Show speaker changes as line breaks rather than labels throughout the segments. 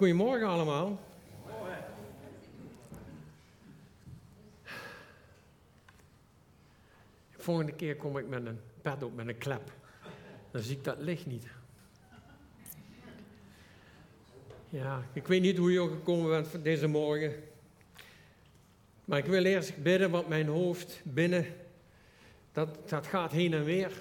Goedemorgen allemaal. Volgende keer kom ik met een pad op met een klep. Dan zie ik dat licht niet. Ja, ik weet niet hoe je gekomen bent deze morgen. Maar ik wil eerst bidden, want mijn hoofd binnen, dat, dat gaat heen en weer.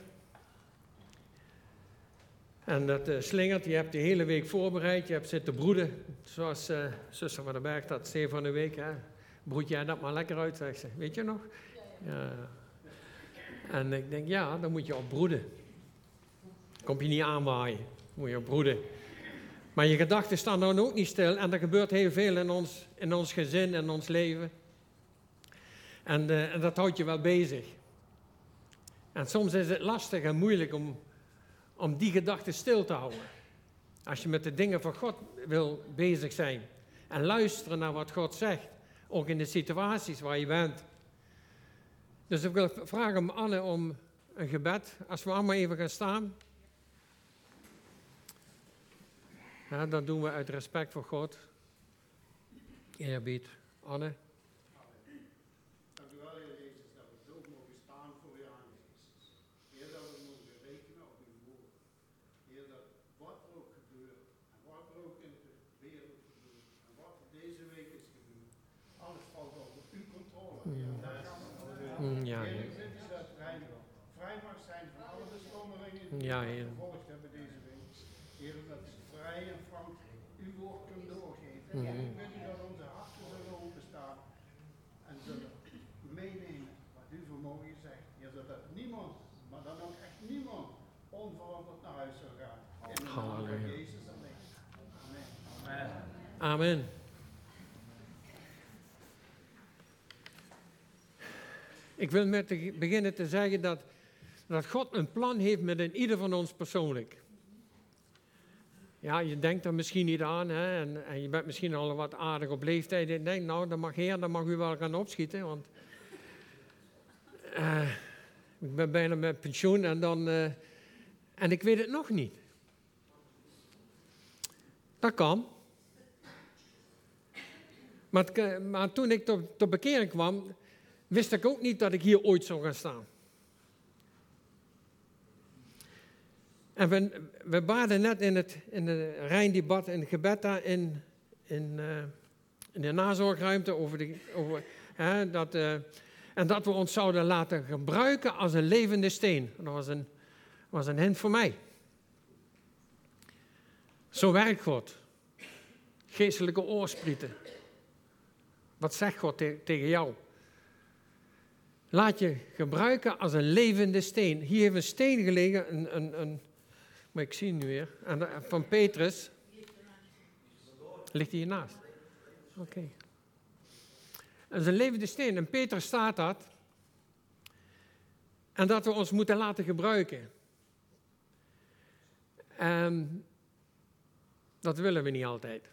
En dat uh, slingert, je hebt de hele week voorbereid, je hebt zitten broeden. Zoals uh, zuster van den Berg dat zei van de week. Hè. Broed jij dat maar lekker uit, zegt ze. Weet je nog? En ik denk, ja, dan moet je op broeden. Kom je niet aanwaaien, moet je op broeden. Maar je gedachten staan dan ook niet stil. En er gebeurt heel veel in ons, in ons gezin, in ons leven. En, uh, en dat houdt je wel bezig. En soms is het lastig en moeilijk om om die gedachten stil te houden. Als je met de dingen van God wil bezig zijn en luisteren naar wat God zegt, ook in de situaties waar je bent. Dus ik wil vragen Anne om een gebed, als we allemaal even gaan staan. Ja, dat doen we uit respect voor God. Eerbied. Anne. Ja, Heer.
vrij mag zijn van alle beslommeringen die
ja,
we gevolgd hebben deze week. Heer, dat vrij en frank uw woord kunnen doorgeven. Mm -hmm. Ik bid u dat onze harten zullen openstaan en zullen meenemen wat u vermogen zegt. Heer, zodat niemand, maar dan ook echt niemand, onverantwoord naar huis zal gaan. In de naam van Jezus alleen. Amen.
Amen. Amen. Ik wil met beginnen te zeggen dat, dat God een plan heeft met een ieder van ons persoonlijk. Ja, je denkt er misschien niet aan hè, en, en, je bent misschien al wat aardig op leeftijd. En denkt, nou, dan mag Heer, dan mag u wel gaan opschieten. Want uh, ik ben bijna met pensioen en dan. Uh, en ik weet het nog niet. Dat kan. Maar, maar toen ik tot, tot bekering kwam, wist ik ook niet dat ik hier ooit zou gaan staan. En we, we baden net in het in de Rijndebat in het daar in, in, uh, in de nazorgruimte over, de, over hè, dat, uh, en dat we ons zouden laten gebruiken als een levende steen. Dat was een, was een hint voor mij. Zo werkt God. Geestelijke oorsprieten. Wat zegt God te, tegen jou? Laat je gebruiken als een levende steen. Hier heeft een steen gelegen, een, een, een maar ik zie nu weer, van Petrus. Ligt hij hiernaast? Oké. Okay. Dat is een levende steen. En Petrus staat dat. En dat we ons moeten laten gebruiken. En dat willen we niet altijd.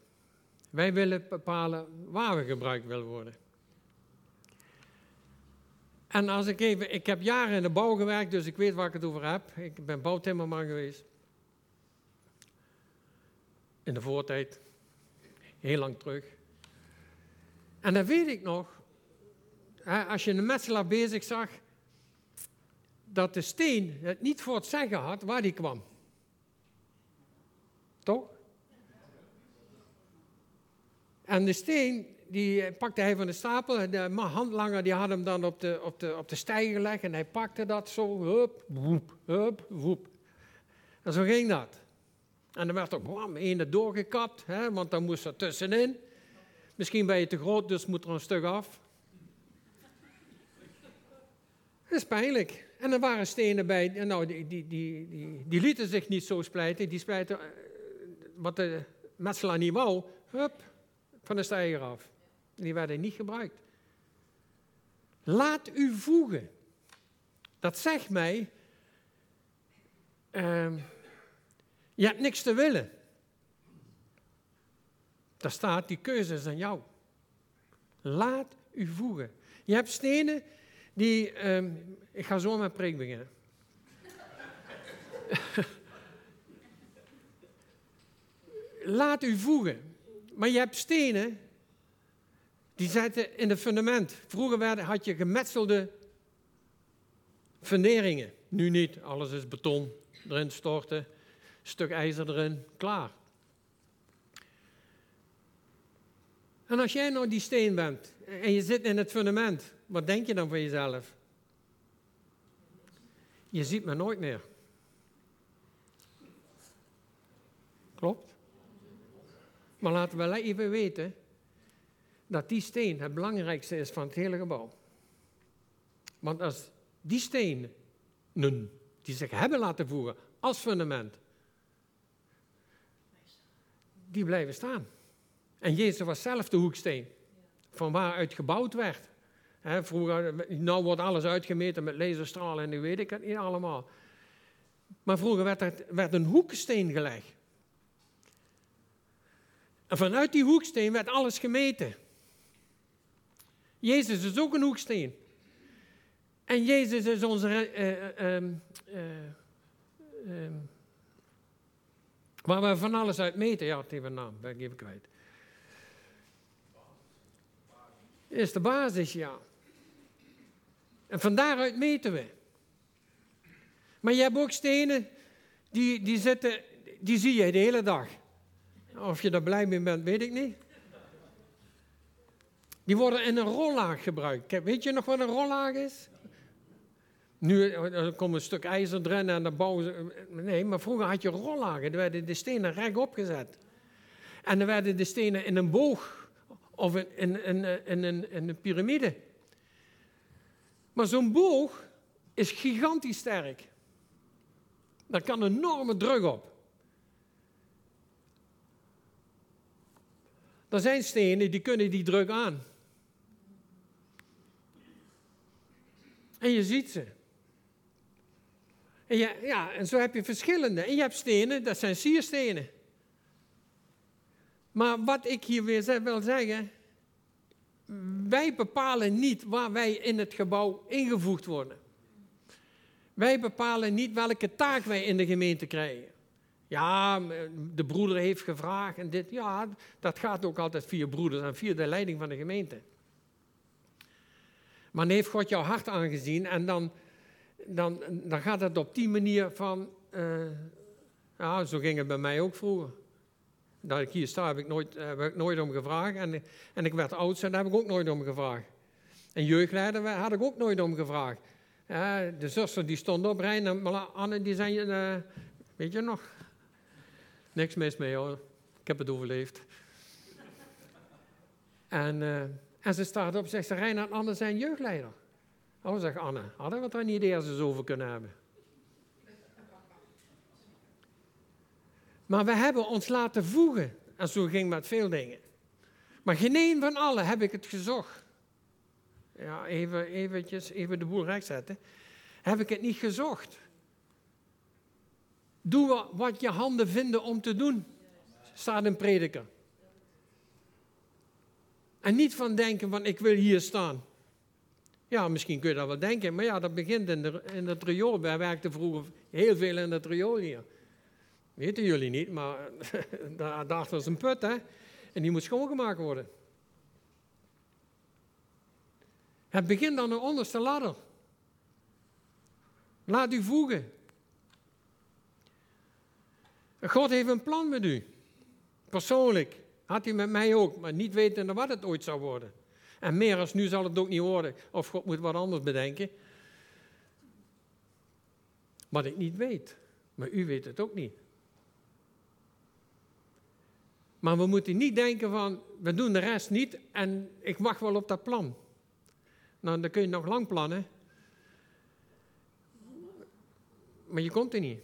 Wij willen bepalen waar we gebruikt willen worden. En als ik even, ik heb jaren in de bouw gewerkt, dus ik weet waar ik het over heb. Ik ben bouwtimmerman geweest. In de voortijd. Heel lang terug. En dan weet ik nog, als je een metselaar bezig zag, dat de steen het niet voor het zeggen had waar die kwam. Toch? En de steen, die pakte hij van de stapel. De handlanger die had hem dan op de, op, de, op de stijger gelegd en hij pakte dat zo, hup, woep, hup, woep. En zo ging dat. En dan werd er bam, ene doorgekapt, hè, want dan moest er tussenin. Misschien ben je te groot, dus moet er een stuk af. Dat is pijnlijk. En er waren stenen bij, nou, die, die, die, die, die lieten zich niet zo splijten. Die splijten wat de metselaar niet wou, hup, van de stijger af. Die werden niet gebruikt. Laat u voegen. Dat zegt mij, uh, je hebt niks te willen. Daar staat, die keuze is aan jou. Laat u voegen. Je hebt stenen die, uh, ik ga zo met preek beginnen. Laat u voegen. Maar je hebt stenen, die zitten in het fundament. Vroeger had je gemetselde funderingen. Nu niet, alles is beton, erin storten, stuk ijzer erin, klaar. En als jij nou die steen bent en je zit in het fundament, wat denk je dan van jezelf? Je ziet me nooit meer. Klopt? Maar laten we even weten dat die steen het belangrijkste is van het hele gebouw. Want als die stenen, die zich hebben laten voeren als fundament, die blijven staan. En Jezus was zelf de hoeksteen, van waaruit gebouwd werd. Vroeger, nou wordt alles uitgemeten met laserstralen en nu weet ik het niet allemaal. Maar vroeger werd, er, werd een hoeksteen gelegd. En vanuit die hoeksteen werd alles gemeten. Jezus is ook een hoeksteen. En Jezus is onze. Uh, uh, waar we van alles uit meten. Ja, het heeft een naam, ben ik even kwijt. Is de basis, ja. En van daaruit meten we. Maar je hebt ook stenen, die, die, zitten, die zie je de hele dag. Of je daar blij mee bent, weet ik niet. Die worden in een rollaag gebruikt. Weet je nog wat een rollaag is? Nu er komt een stuk ijzer erin en dan bouwen ze. Nee, maar vroeger had je rollagen. Er werden de stenen rechtop gezet. En dan werden de stenen in een boog of in, in, in, in, in, een piramide. Maar zo'n boog is gigantisch sterk. Daar kan enorme druk op. Er zijn stenen die kunnen die druk aan. En je ziet ze. En, ja, en zo heb je verschillende. En je hebt stenen, dat zijn sierstenen. Maar wat ik hier weer wil zeggen, wij bepalen niet waar wij in het gebouw ingevoegd worden. Wij bepalen niet welke taak wij in de gemeente krijgen. Ja, de broeder heeft gevraagd en dit. Ja, dat gaat ook altijd via broeders en via de leiding van de gemeente. Maar dan heeft God jouw hart aangezien en dan, dan, dan gaat het op die manier van. Uh, ja, zo ging het bij mij ook vroeger. Dat ik hier sta, heb ik nooit, heb ik nooit om gevraagd. En, en ik werd oud daar heb ik ook nooit om gevraagd. En jeugdleider had ik ook nooit om gevraagd. De zuster die stond op, Rijn en Anne, die zei, uh, weet je nog? Niks mis mee hoor, ik heb het overleefd. En, en ze staat op en zegt, Rijn en Anne zijn jeugdleider. Oh, zegt Anne, hadden we het niet eerst over kunnen hebben? Maar we hebben ons laten voegen. En zo ging met veel dingen. Maar geen een van allen heb ik het gezocht. Ja, even, eventjes, even de boel recht zetten. Heb ik het niet gezocht. Doe wat je handen vinden om te doen, staat een prediker. En niet van denken van ik wil hier staan. Ja, misschien kun je dat wel denken, maar ja, dat begint in, de, in het riool. Wij werkten vroeger heel veel in het riool hier. Weten jullie niet, maar daar, was een put, hè? En die moet schoongemaakt worden. Het begint aan de onderste ladder. Laat u voegen. God heeft een plan met u. Persoonlijk. Had hij met mij ook, maar niet wetende wat het ooit zou worden. En meer als nu zal het ook niet worden. Of God moet wat anders bedenken. Wat ik niet weet. Maar u weet het ook niet. Maar we moeten niet denken van, we doen de rest niet en ik wacht wel op dat plan. Nou, dan kun je nog lang plannen. Maar je komt er niet.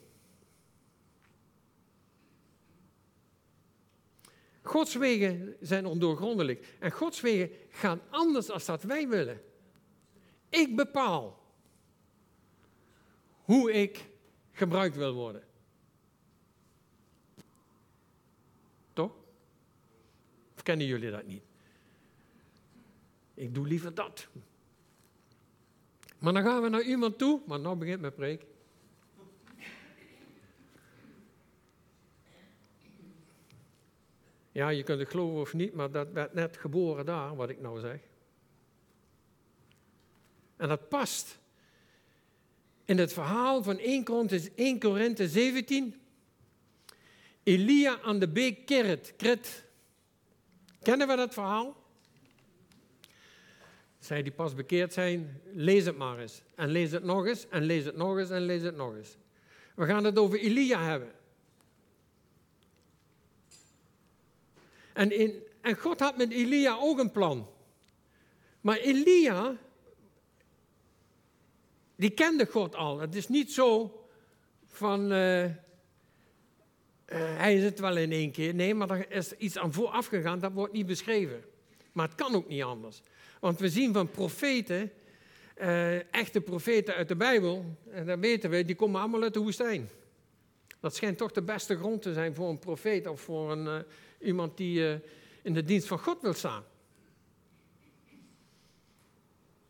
Gods wegen zijn ondoorgrondelijk. En Gods wegen gaan anders dan dat wij willen. Ik bepaal hoe ik gebruikt wil worden. kennen jullie dat niet? Ik doe liever dat. Maar dan gaan we naar iemand toe, maar nou begint mijn preek. Ja, je kunt het geloven of niet, maar dat werd net geboren daar, wat ik nou zeg. En dat past in het verhaal van 1 Korinthe, 17. Elia aan de beek Keret, Kret. Kennen we dat verhaal? Zij die pas bekeerd zijn, lees het maar eens. En lees het nog eens, en lees het nog eens, en lees het nog eens. We gaan het over Elia hebben. En, en God had met Elia ook een plan. Maar Elia, die kende God al. Het is niet zo van, uh, uh, hij is het wel in één keer. Nee, maar er is iets aan vooraf gegaan, dat wordt niet beschreven. Maar het kan ook niet anders. Want we zien van profeten, uh, echte profeten uit de Bijbel, en dat weten we, die komen allemaal uit de woestijn. Dat schijnt toch de beste grond te zijn voor een profeet of voor een, iemand die in de dienst van God wil staan.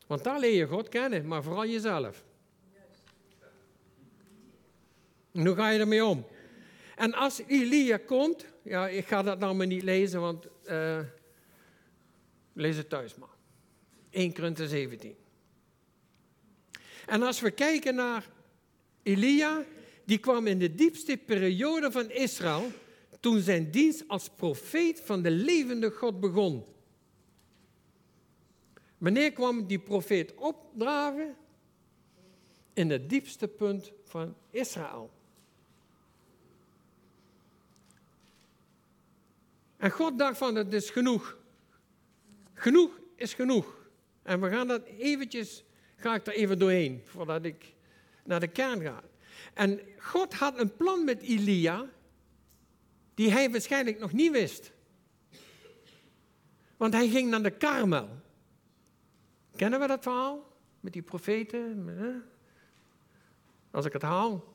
Want daar leer je God kennen, maar vooral jezelf. En hoe ga je ermee om? En als Elia komt, ja, ik ga dat nou maar niet lezen, want uh, lees het thuis maar. 1 Korinther 17. En als we kijken naar Elia, die kwam in de diepste periode van Israël, toen zijn dienst als profeet van de levende God begon. Wanneer kwam die profeet opdraven? In het diepste punt van Israël. En God dacht van, het is genoeg. Genoeg is genoeg. En we gaan dat eventjes, ga ik er even doorheen, voordat ik naar de kern ga. En God had een plan met Elia, die hij waarschijnlijk nog niet wist. Want hij ging naar de Karmel. Kennen we dat verhaal? Met die profeten? Als ik het haal,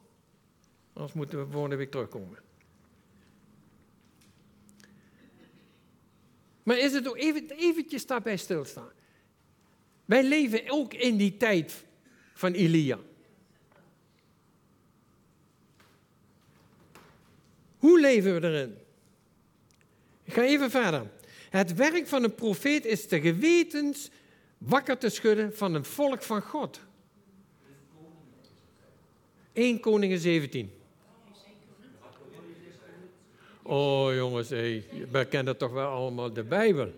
anders moeten we volgende week terugkomen. Maar is het ook even, eventjes daarbij stilstaan. Wij leven ook in die tijd van Elia. Hoe leven we erin? Ik ga even verder. Het werk van een profeet is de gewetens wakker te schudden van een volk van God. 1 Koningen 17. Oh jongens, hey, we kennen toch wel allemaal de Bijbel.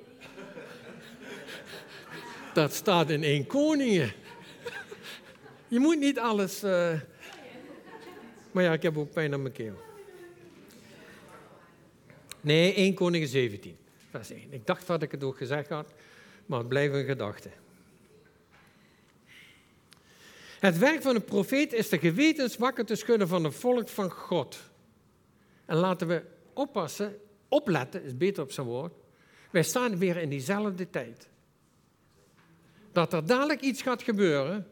Dat staat in 1 Koningen. Je moet niet alles. Uh... Maar ja, ik heb ook pijn aan mijn keel. Nee, 1 Koningen 17, vers 1. Ik dacht dat ik het ook gezegd had, maar het blijft een gedachte. Het werk van een profeet is de gewetens wakker te schudden van het volk van God. En laten we oppassen, opletten, is beter op zijn woord. Wij staan weer in diezelfde tijd. Dat er dadelijk iets gaat gebeuren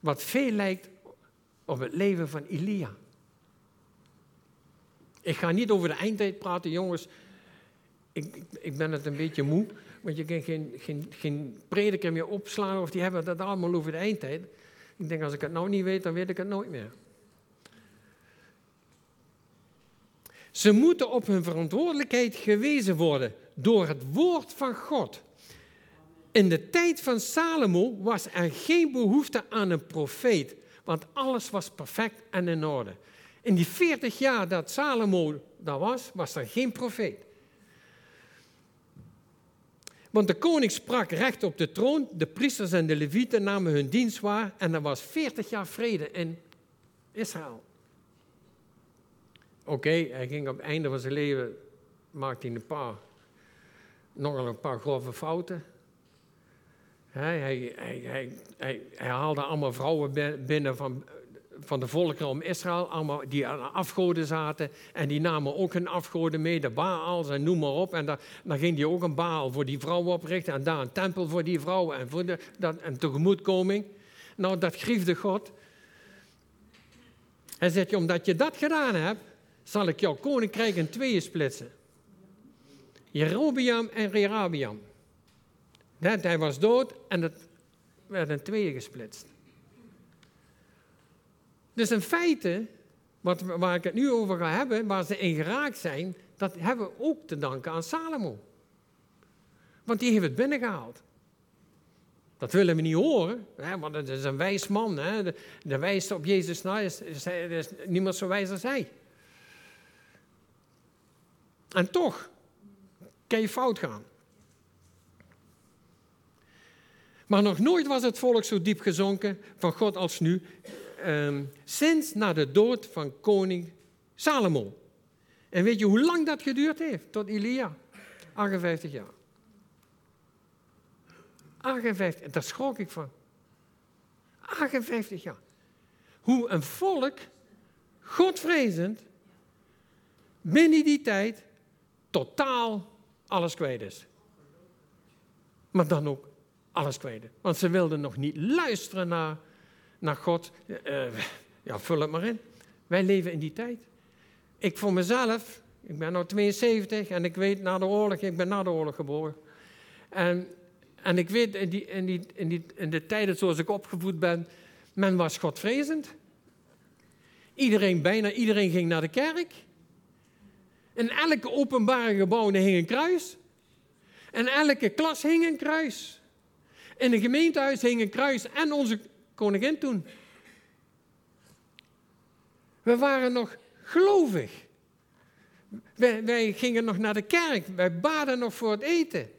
wat veel lijkt op het leven van Elia. Ik ga niet over de eindtijd praten, jongens. Ik, ik ben het een beetje moe, want je kan geen, geen, geen prediker meer opslaan of die hebben dat allemaal over de eindtijd. Ik denk, als ik het nou niet weet, dan weet ik het nooit meer. Ze moeten op hun verantwoordelijkheid gewezen worden door het woord van God. In de tijd van Salomo was er geen behoefte aan een profeet, want alles was perfect en in orde. In die 40 jaar dat Salomo daar was, was er geen profeet. Want de koning sprak recht op de troon, de priesters en de levieten namen hun dienst waar en er was 40 jaar vrede in Israël. Oké, hij ging op het einde van zijn leven, maakte hij een paar, nogal een paar grove fouten. Hij, hij, hij, hij, haalde allemaal vrouwen binnen van van de volkeren om Israël, allemaal die aan afgoden zaten. En die namen ook hun afgoden mee, de Baals en noem maar op. En dan, dan ging hij ook een Baal voor die vrouwen oprichten. En daar een tempel voor die vrouwen en, voor de, en tegemoetkoming. Nou, dat griefde God. Hij zegt, omdat je dat gedaan hebt, zal ik jouw koninkrijk in tweeën splitsen. Jerobiam en Rehabiam. Net, hij was dood en het werd in tweeën gesplitst. Dus in feite wat, waar ik het nu over ga hebben, waar ze in geraakt zijn, dat hebben we ook te danken aan Salomo. Want die heeft het binnengehaald. Dat willen we niet horen, hè, want het is een wijs man. Hè. De, de wijste op Jezus na is, is, is niemand zo wijs als hij. En toch kan je fout gaan. Maar nog nooit was het volk zo diep gezonken van God als nu, um, sinds na de dood van koning Salomo. En weet je hoe lang dat geduurd heeft? Tot Elia. 58 jaar. 58, daar schrok ik van. 58 jaar. Hoe een volk, godvrezend, binnen die tijd totaal alles kwijt is. Maar dan ook alles kwijt. Want ze wilden nog niet luisteren naar, naar God. Uh, ja, vul het maar in. Wij leven in die tijd. Ik voor mezelf, ik ben nu 72 en ik weet na de oorlog, ik ben na de oorlog geboren. En, en ik weet in, die, in, die, in, die, in de tijden zoals ik opgevoed ben, men was godvrezend. Iedereen, bijna iedereen ging naar de kerk. In elke openbare gebouw hing een kruis. En elke klas hing een kruis. In een gemeentehuis hing een kruis en onze koningin toen. We waren nog gelovig. Wij, wij, gingen nog naar de kerk. Wij baden nog voor het eten.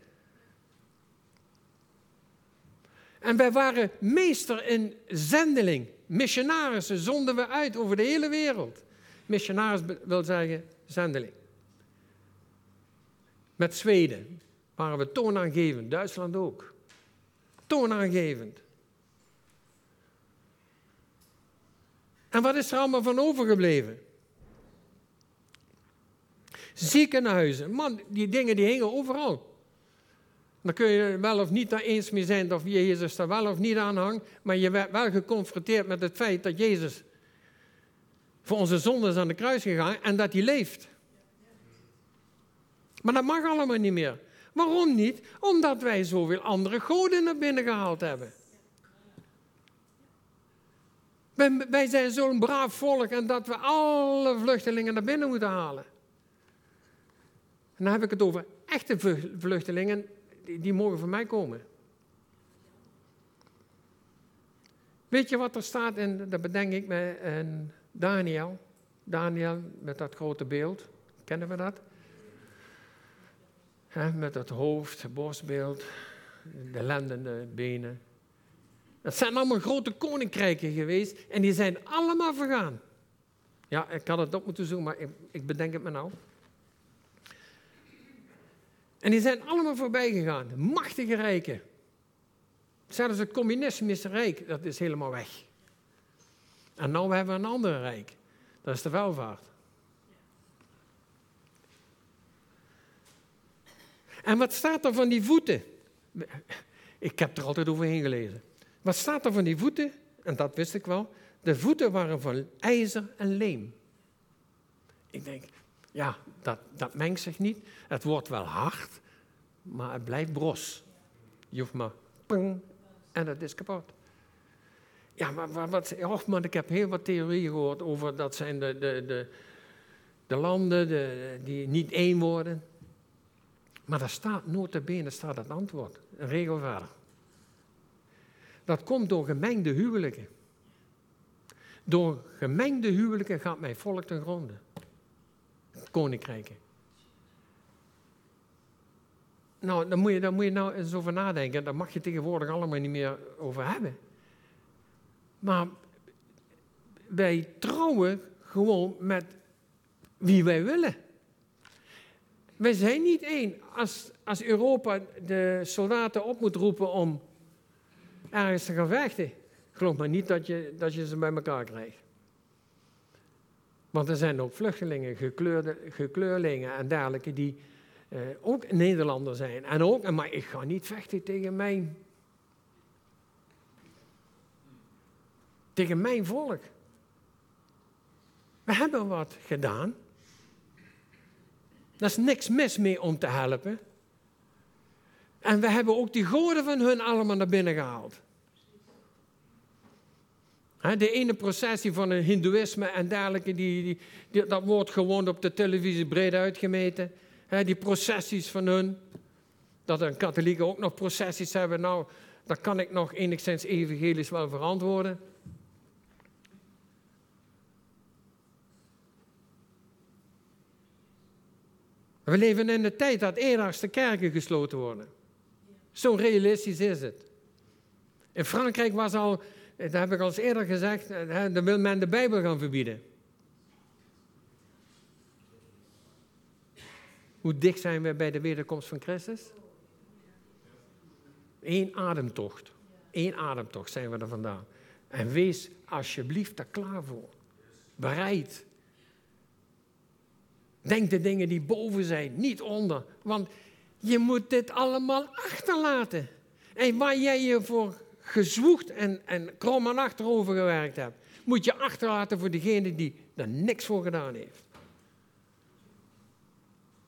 En wij waren meester in zendeling. Missionarissen zonden we uit over de hele wereld. Missionaris wil zeggen zendeling. Met Zweden waren we toonaangevend, Duitsland ook. Toonaangevend. En wat is er allemaal van overgebleven? Ziekenhuizen, man, die dingen die hingen overal. Dan kun je wel of niet daar eens mee zijn of Jezus daar wel of niet aan hangt, maar je werd wel geconfronteerd met het feit dat Jezus voor onze zondes aan de kruis gegaan en dat hij leeft. Maar dat mag allemaal niet meer. Waarom niet? Omdat wij zoveel andere goden naar binnen gehaald hebben. Wij, zijn zo'n braaf volk en dat we alle vluchtelingen naar binnen moeten halen. En dan heb ik het over echte vluchtelingen, die, mogen van mij komen. Weet je wat er staat in, dat bedenk ik met Daniel. Daniel met dat grote beeld. Kennen we dat? met het hoofd, borstbeeld, de lendende benen. Dat zijn allemaal grote koninkrijken geweest en die zijn allemaal vergaan. Ja, ik had het op moeten zoeken, maar ik, ik bedenk het me nou. En die zijn allemaal voorbij gegaan. Machtige rijken. Zelfs het communistische rijk, dat is helemaal weg. En nu hebben we een ander rijk. Dat is de welvaart. En wat staat er van die voeten? Ik heb er altijd overheen gelezen. Wat staat er van die voeten? En dat wist ik wel. De voeten waren van ijzer en leem. Ik denk, ja, dat, dat mengt zich niet. Het wordt wel hard, maar het blijft bros. Je hoeft maar ping en het is kapot. Ja, maar wat, oh man, ik heb heel wat theorieën gehoord over dat zijn de, de, de, de landen de, die niet één worden. Maar daar staat notabene staat het antwoord, een regelvader. Dat komt door gemengde huwelijken. Door gemengde huwelijken gaat mijn volk ten gronde. Koninkrijken. Nou, daar moet, je, daar moet je nou eens over nadenken. Daar mag je tegenwoordig allemaal niet meer over hebben. Maar wij trouwen gewoon met wie wij willen. Wij zijn niet één. Als, als Europa de soldaten op moet roepen om ergens te gaan vechten, geloof maar niet dat je, dat je ze bij elkaar krijgt. Want er zijn ook vluchtelingen, gekleurde, gekleurlingen en dergelijke die eh, ook Nederlander zijn. En ook, maar ik ga niet vechten tegen mijn, tegen mijn volk. We hebben wat gedaan. Daar is niks mis mee om te helpen. En we hebben ook die goden van hun allemaal naar binnen gehaald. de ene processie van een hindoeïsme en dergelijke, die, die, dat wordt gewoon op de televisie breed uitgemeten. die processies van hun, dat een katholieken ook nog processies hebben, nou, dat kan ik nog enigszins evangelisch wel verantwoorden. We leven in de tijd dat de kerken gesloten worden. Zo realistisch is het. In Frankrijk was al, dat heb ik al eens eerder gezegd, dan wil men de Bijbel gaan verbieden. Hoe dicht zijn we bij de wederkomst van Christus? Eén ademtocht. Eén ademtocht zijn we er vandaan. En wees alsjeblieft daar klaar voor. Bereid. Denk de dingen die boven zijn, niet onder. Want je moet dit allemaal achterlaten. En waar jij je voor gezwoegd en, en krom en achterover gewerkt hebt, moet je achterlaten voor degene die er niks voor gedaan heeft.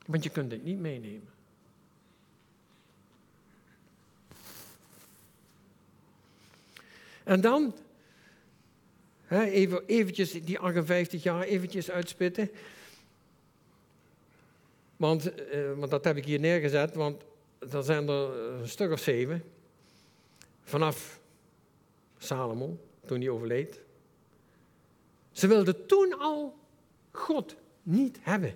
Want je kunt het niet meenemen. En dan, even, eventjes die 58 jaar eventjes uitspitten. Want, eh, want dat heb ik hier neergezet, want er zijn er een stuk of zeven. Vanaf Salomo, toen hij overleed. Ze wilden toen al God niet hebben.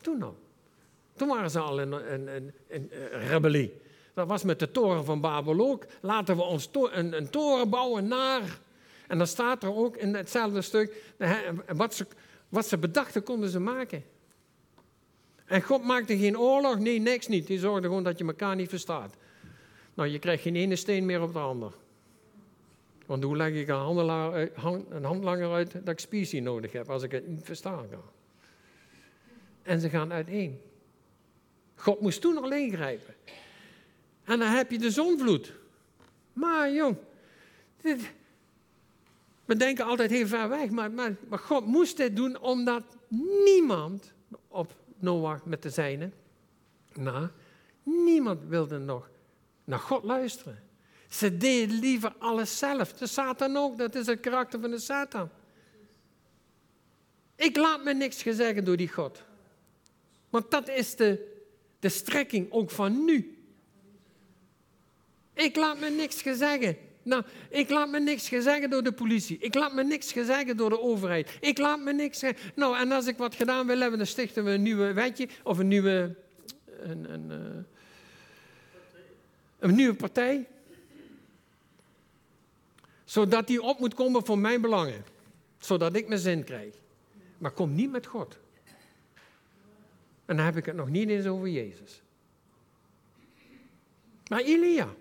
Toen al. Toen waren ze al in een, rebellie. Dat was met de toren van Babel ook. Laten we ons een, een, toren bouwen naar. En dan staat er ook in hetzelfde stuk. Wat ze, wat ze bedachten konden ze maken. En God maakte geen oorlog, nee, niks niet. Die zorgde gewoon dat je elkaar niet verstaat. Nou, je krijgt geen ene steen meer op de ander. Want hoe leg ik een, handelaar, een handlanger uit dat ik specie nodig heb als ik het niet verstaan kan? En ze gaan uiteen. God moest toen al ingrijpen. En dan heb je de zonvloed. Maar jong, dit, we denken altijd heel ver weg, maar, maar, maar God moest dit doen omdat niemand op Noach met de zijnen. Nou, niemand wilde nog naar God luisteren. Ze deden liever alles zelf. De Satan ook, dat is het karakter van de Satan. Ik laat me niks gezegd door die God. Want dat is de, de strekking ook van nu. Ik laat me niks gezegd. Nou, ik laat me niks gezegd door de politie. Ik laat me niks gezegd door de overheid. Ik laat me niks zeggen. Nou, en als ik wat gedaan wil hebben, dan stichten we een nieuwe wetje of een nieuwe, een, een, uh, een nieuwe partij. Zodat die op moet komen voor mijn belangen. Zodat ik mijn zin krijg. Maar kom niet met God. En dan heb ik het nog niet eens over Jezus. Maar Elia.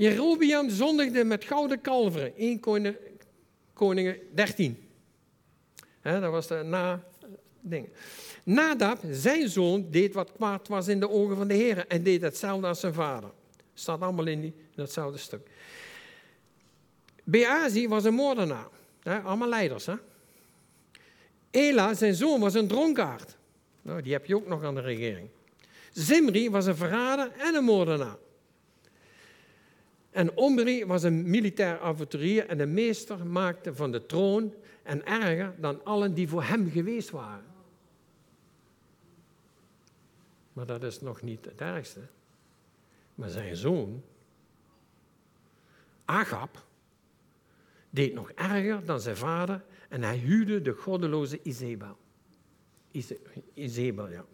Jerobiam zondigde met gouden kalveren. 1 Koningen 13. dat was de na ding. Nadab, zijn zoon, deed wat kwaad was in de ogen van de Heer en deed hetzelfde als zijn vader. Staat allemaal in, die, datzelfde stuk. Beazi was een moordenaar. allemaal leiders. Hè? Ela, zijn zoon, was een dronkaard. Nou, die heb je ook nog aan de regering. Zimri was een verrader en een moordenaar. En Omri was een militair avonturier en de meester maakte van de troon en erger dan allen die voor hem geweest waren. Maar dat is nog niet het ergste. Maar zijn zoon, Agab, deed nog erger dan zijn vader en hij huwde de goddeloze Izebel. Ja.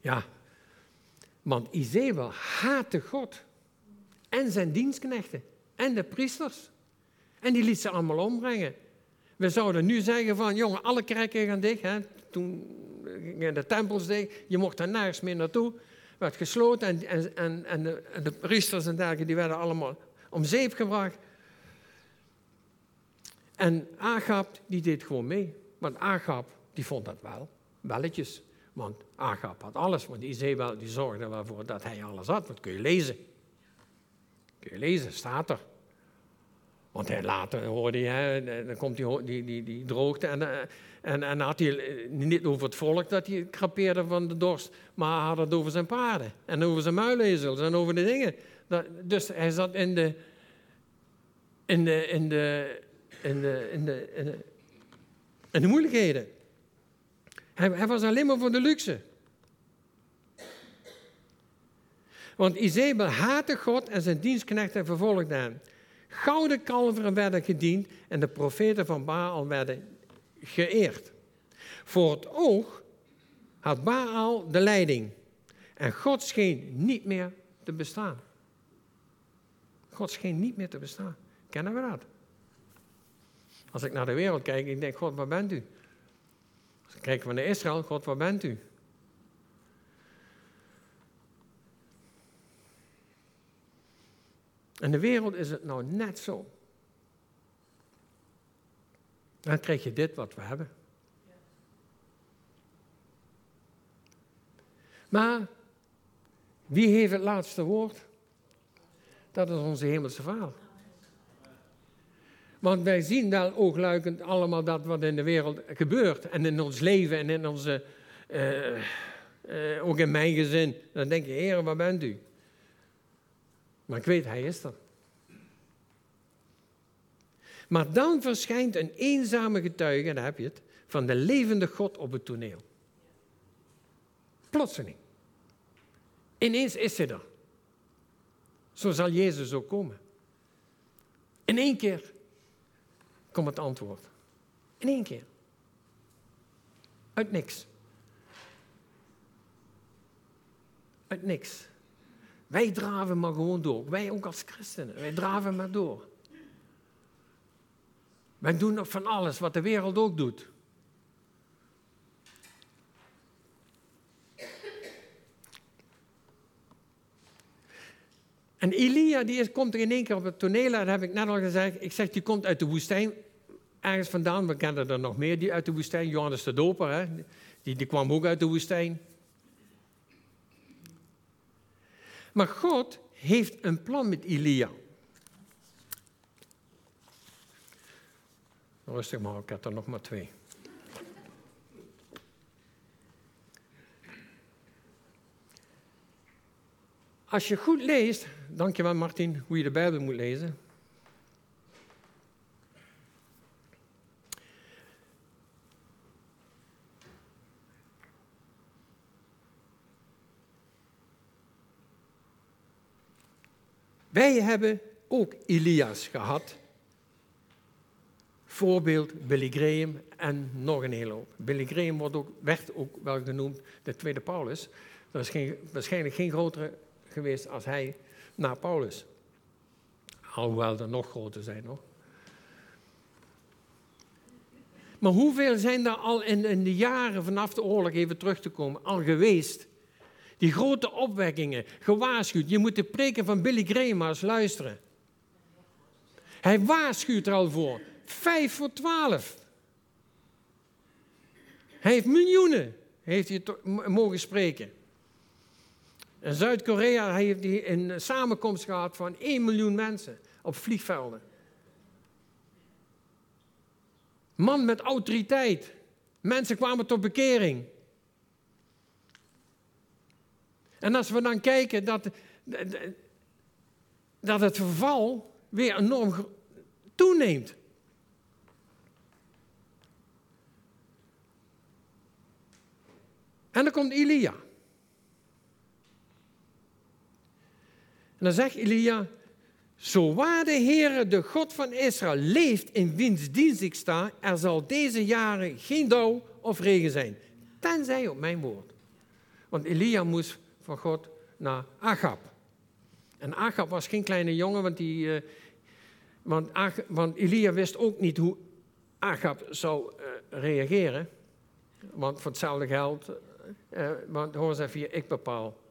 Ja, want Izebel haatte God en zijn dienstknechten en de priesters. En die liet ze allemaal ombrengen. We zouden nu zeggen van, jongen, alle kerken gaan dicht. Hè. Toen gingen de tempels dicht, je mocht er nergens meer naartoe. werd gesloten en, en, en, en de priesters en dergelijke, die werden allemaal om zeep gebracht. En Agap, die deed gewoon mee. Want Agap, die vond dat wel, welletjes. Want Agap had alles, want Izebel die zorgde wel voor dat hij alles had. Dat kun je lezen. Kun je lezen, staat er. Want hij later hoorde je, dan komt die, die, die, die droogte en, eh, en, en had hij eh, niet over het volk dat hij krapeerde van de dorst, maar hij had het over zijn paarden en over zijn muilezels en over de dingen. Dat, dus hij zat in de, in de, in de, in de, in de, in de, in de moeilijkheden. Hij, was alleen maar voor de luxe. Want Izebel haatte God en zijn dienstknechten vervolgde hem. Gouden kalveren werden gediend en de profeten van Baal werden geëerd. Voor het oog had Baal de leiding en God scheen niet meer te bestaan. God scheen niet meer te bestaan. Kennen we dat? Als ik naar de wereld kijk, ik denk, God, waar bent u? Als ik kijk naar Israël, God, waar bent u? In de wereld is het nou net zo. Dan krijg je dit wat we hebben. Maar wie heeft het laatste woord? Dat is onze hemelse Vader. Want wij zien wel oogluikend allemaal dat wat in de wereld gebeurt. En in ons leven en in onze, uh, uh, ook in mijn gezin. Dan denk je, Heer, waar bent u? Maar ik weet, hij is er. Maar dan verschijnt een eenzame getuige, daar heb je het, van de levende God op het toneel. Plotseling. Ineens is hij er. Zo zal Jezus ook komen. In één keer komt het antwoord. In één keer. Uit niks. Uit niks. Wij draven maar gewoon door. Wij ook als christenen. Wij draven maar door. Wij doen nog van alles wat de wereld ook doet. En Elia die komt er in één keer op het toneel, dat heb ik net al gezegd. Ik zeg, die komt uit de woestijn ergens vandaan. We kennen er nog meer die uit de woestijn. Johannes de Doper, hè? Die, die kwam ook uit de woestijn. Maar God heeft een plan met Elia. Rustig maar, ik heb er nog maar twee. Als je goed leest, dankjewel Martin, hoe je de Bijbel moet lezen. Wij hebben ook Elias gehad. Voorbeeld Billy Graham en nog een hele hoop. Billy Graham wordt ook, werd ook wel genoemd de tweede Paulus. Dat is geen, waarschijnlijk geen grotere geweest als hij na Paulus. Alhoewel er nog groter zijn nog. Maar hoeveel zijn er al in, in de jaren vanaf de oorlog, even terug te komen, al geweest? Die grote opwekkingen, gewaarschuwd. Je moet de preken van Billy Graham eens luisteren. Hij waarschuwt er al voor. Vijf voor twaalf. Hij heeft miljoenen heeft hij mogen spreken. In Zuid-Korea heeft hij een samenkomst gehad van 1 miljoen mensen op vliegvelden. Man met autoriteit. Mensen kwamen tot bekering. En als we dan kijken dat, dat het verval weer enorm toeneemt. En dan komt Elia. En dan zegt Elia, zo waar de Heere, de God van Israël, leeft in wiens dienst ik sta, er zal deze jaren geen dauw of regen zijn, tenzij op mijn woord. Want Elia moest van God naar Agab. En Agab was geen kleine jongen, want, die, uh, want, want Elia wist ook niet hoe Agab zou uh, reageren. Want voor hetzelfde geld, uh, want hoor eens even, ik bepaal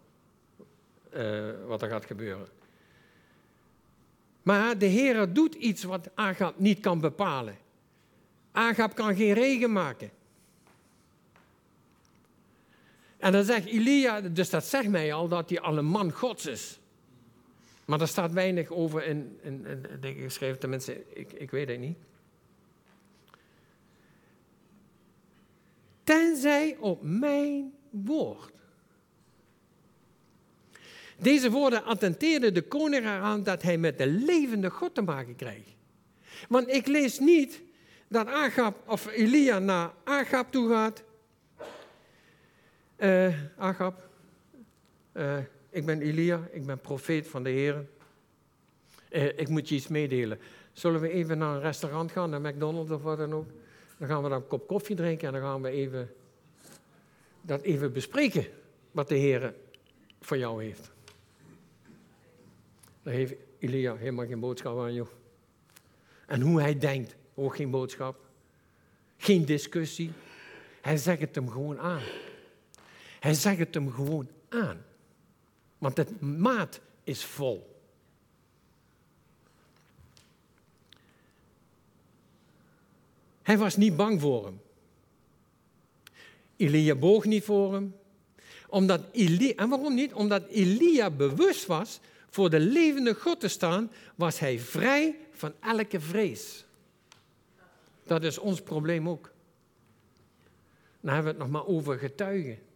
wat er gaat gebeuren. Maar de Heer doet iets wat Agab niet kan bepalen. Agab kan geen regen maken. En dan zegt Elia, dus dat zegt mij al dat hij al een man gods is. Maar daar staat weinig over in, in, in, geschreven, tenminste, ik, ik weet het niet. Tenzij op mijn woord. Deze woorden attenteerden de koning eraan dat hij met de levende God te maken krijgt. Want ik lees niet dat Agab of Elia naar Agab toe gaat. Uh, Agab, uh, ik ben Elia, ik ben profeet van de Heer. Uh, ik moet je iets meedelen. Zullen we even naar een restaurant gaan, naar McDonald's of wat dan ook? Dan gaan we dan een kop koffie drinken en dan gaan we even dat even bespreken wat de Heer voor jou heeft. Daar heeft Elia helemaal geen boodschap aan, joh. En hoe hij denkt, ook geen boodschap. Geen discussie. Hij zegt het hem gewoon aan. Hij zegt het hem gewoon aan. Want het maat is vol. Hij was niet bang voor hem. Elia boog niet voor hem. Omdat Elia, en waarom niet? Omdat Elia bewust was voor de levende God te staan, was hij vrij van elke vrees. Dat is ons probleem ook. Dan hebben we het nog maar over getuigen.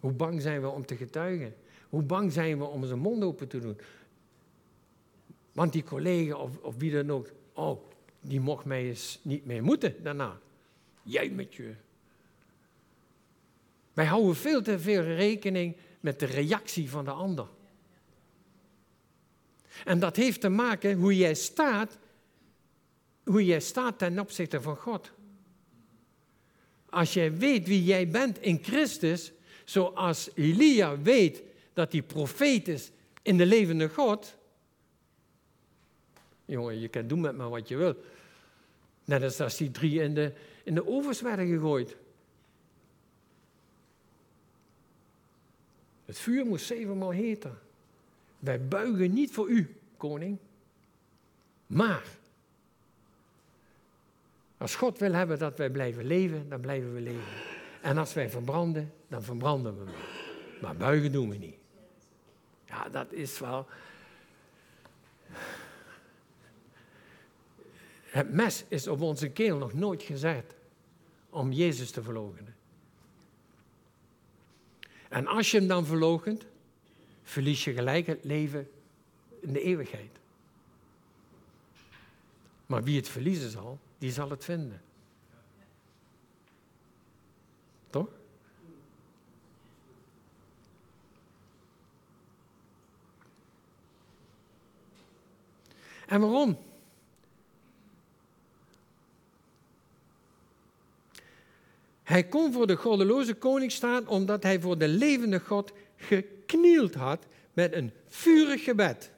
Hoe bang zijn we om te getuigen? Hoe bang zijn we om onze mond open te doen? Want die collega of, of wie dan ook, oh, die mocht mij eens niet meer moeten daarna. Jij met je. Wij houden veel te veel rekening met de reactie van de ander. En dat heeft te maken hoe jij staat, hoe jij staat ten opzichte van God. Als jij weet wie jij bent in Christus, zoals Elia weet dat hij profeet is in de levende God. Jongen, je kan doen met me wat je wil. Net als als die drie in de, in de ovens werden gegooid. Het vuur moest zevenmaal heten. Wij buigen niet voor u, koning. Maar als God wil hebben dat wij blijven leven, dan blijven we leven. En als wij verbranden, dan verbranden we. Maar buigen doen we niet. Ja, dat is wel. Het mes is op onze keel nog nooit gezet om Jezus te verloochenen. En als je hem dan verloochent, verlies je gelijk het leven in de eeuwigheid. Maar wie het verliezen zal, die zal het vinden. Toch? En waarom? Hij kon voor de goddeloze koning staan omdat hij voor de levende God geknield had met een vurig gebed.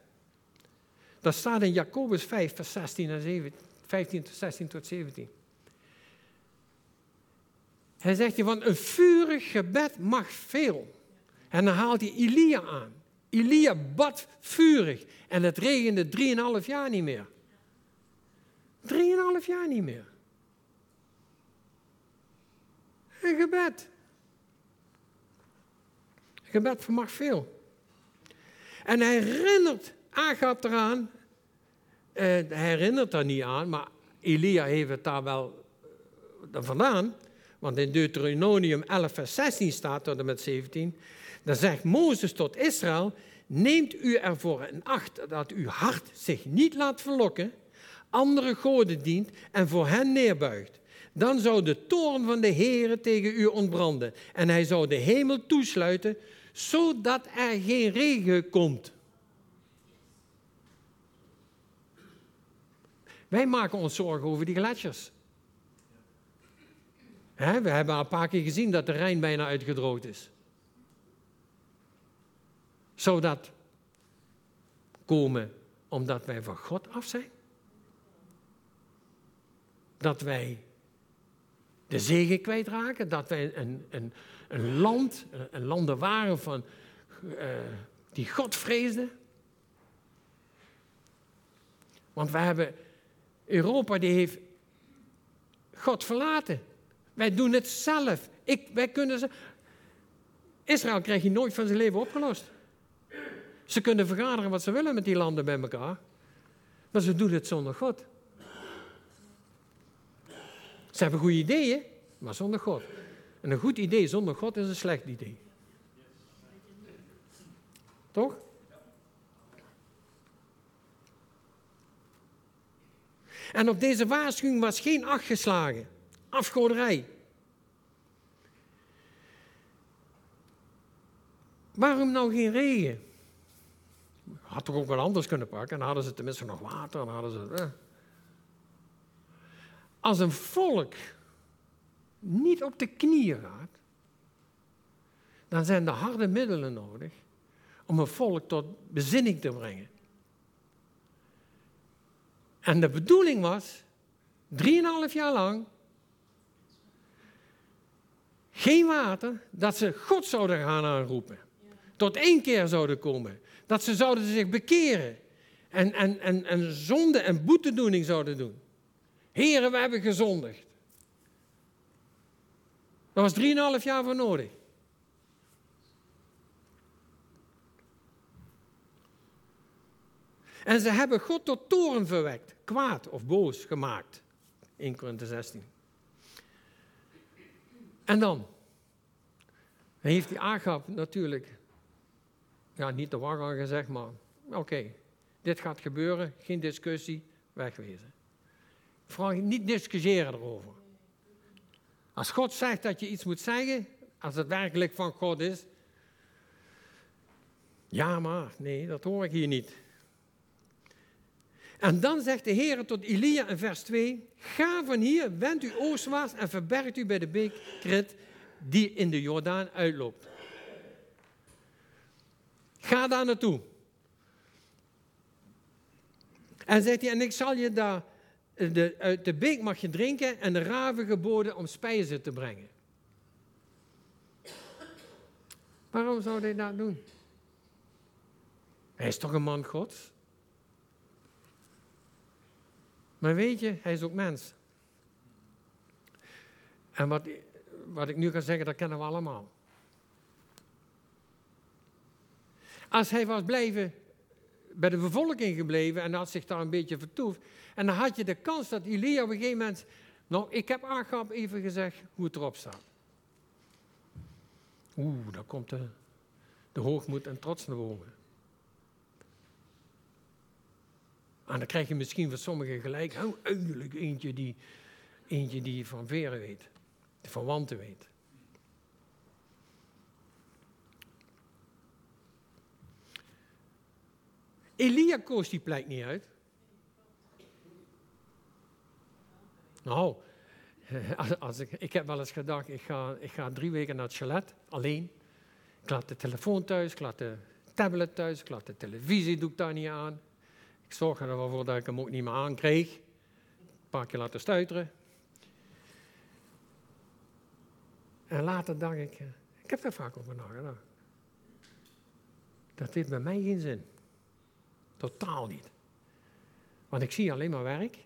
Dat staat in Jacobus 5, vers 16 en 17, 15, 16 tot 17. Hij zegt je, want een vurig gebed mag veel. En dan haalt hij Elia aan. Elia bad vurig en het regende drieënhalf jaar niet meer. Drieënhalf jaar niet meer. Een gebed. Gebed vermag veel. En hij herinnert Agab eraan. Eh, hij herinnert daar niet aan, maar Elia heeft het daar wel uh, vandaan. Want in Deuteronomium 11, vers 16 staat tot en met 17. Dan zegt Mozes tot Israël: Neemt u ervoor in acht dat uw hart zich niet laat verlokken, andere goden dient en voor hen neerbuigt. Dan zou de toorn van de Heere tegen u ontbranden en hij zou de hemel toesluiten, zodat er geen regen komt. Wij maken ons zorgen over die gletsjers. we hebben al een paar keer gezien dat de Rijn bijna uitgedroogd is. Zou dat komen omdat wij van God af zijn? Dat wij de zegen kwijtraken? Dat wij een, een, een land, een landen waren van, uh, die God vreesden? Want we hebben, Europa die heeft God verlaten. Wij doen het zelf. Ik, wij kunnen ze, Israël krijgt je nooit van zijn leven opgelost. Ze kunnen vergaderen wat ze willen met die landen bij elkaar. Maar ze doen het zonder God. Ze hebben goede ideeën, maar zonder God. En een goed idee zonder God is een slecht idee. Toch? En op deze waarschuwing was geen acht geslagen. Afgoderij. Waarom nou geen regen? Had toch ook wel anders kunnen pakken. Dan hadden ze tenminste nog water. Dan hadden ze, eh. Als een volk niet op de knieën gaat, dan zijn er harde middelen nodig om een volk tot bezinning te brengen. En de bedoeling was, drieënhalf jaar lang, geen water, dat ze God zouden gaan aanroepen. Tot één keer zouden komen. Dat ze zouden zich bekeren. En, en, en, en zonde en boetedoening zouden doen. Heren, we hebben gezondigd. Daar was drieënhalf jaar voor nodig. En ze hebben God tot toren verwekt, kwaad of boos gemaakt. 1 Korinthe 16. En dan heeft die Agap natuurlijk, ja niet wacht aan gezegd, maar oké, dit gaat gebeuren, geen discussie, wegwezen. Vraag niet discussiëren erover. Als God zegt dat je iets moet zeggen, als het werkelijk van God is, ja maar, nee, dat hoor ik hier niet. En dan zegt de Heer tot Elia in vers 2, ga van hier, wend u oostwaarts en verbergt u bij de beek Krit die in de Jordaan uitloopt. Ga daar naartoe. En zegt hij, en ik zal je daar, de, uit de beek mag je drinken en de raven geboden om spijzen te brengen. Waarom zou hij dat doen? Hij is toch een man Gods? Maar weet je, hij is ook mens. En wat, wat ik nu ga zeggen, dat kennen we allemaal. Als hij was blijven, bij de bevolking gebleven en had zich daar een beetje vertoefd, en dan had je de kans dat Elia op een gegeven moment, nou, ik heb Agab even gezegd hoe het erop staat. Oeh, daar komt de, de hoogmoed en trots naar boven. En dan krijg je misschien van sommigen gelijk, oh, eindelijk eentje die, eentje die van veren weet, van wanten weet. Elia koos die plek niet uit. Nou, als ik, ik heb wel eens gedacht, ik ga, ik ga drie weken naar het chalet, alleen. Ik laat de telefoon thuis, ik laat de tablet thuis, ik laat de televisie, doe ik daar niet aan. Ik zorg er wel voor dat ik hem ook niet meer aankreeg. Een paar keer laten stuiteren. En later dacht ik, eh, ik heb daar vaak over nagedacht. Dat heeft bij mij geen zin. Totaal niet. Want ik zie alleen maar werk.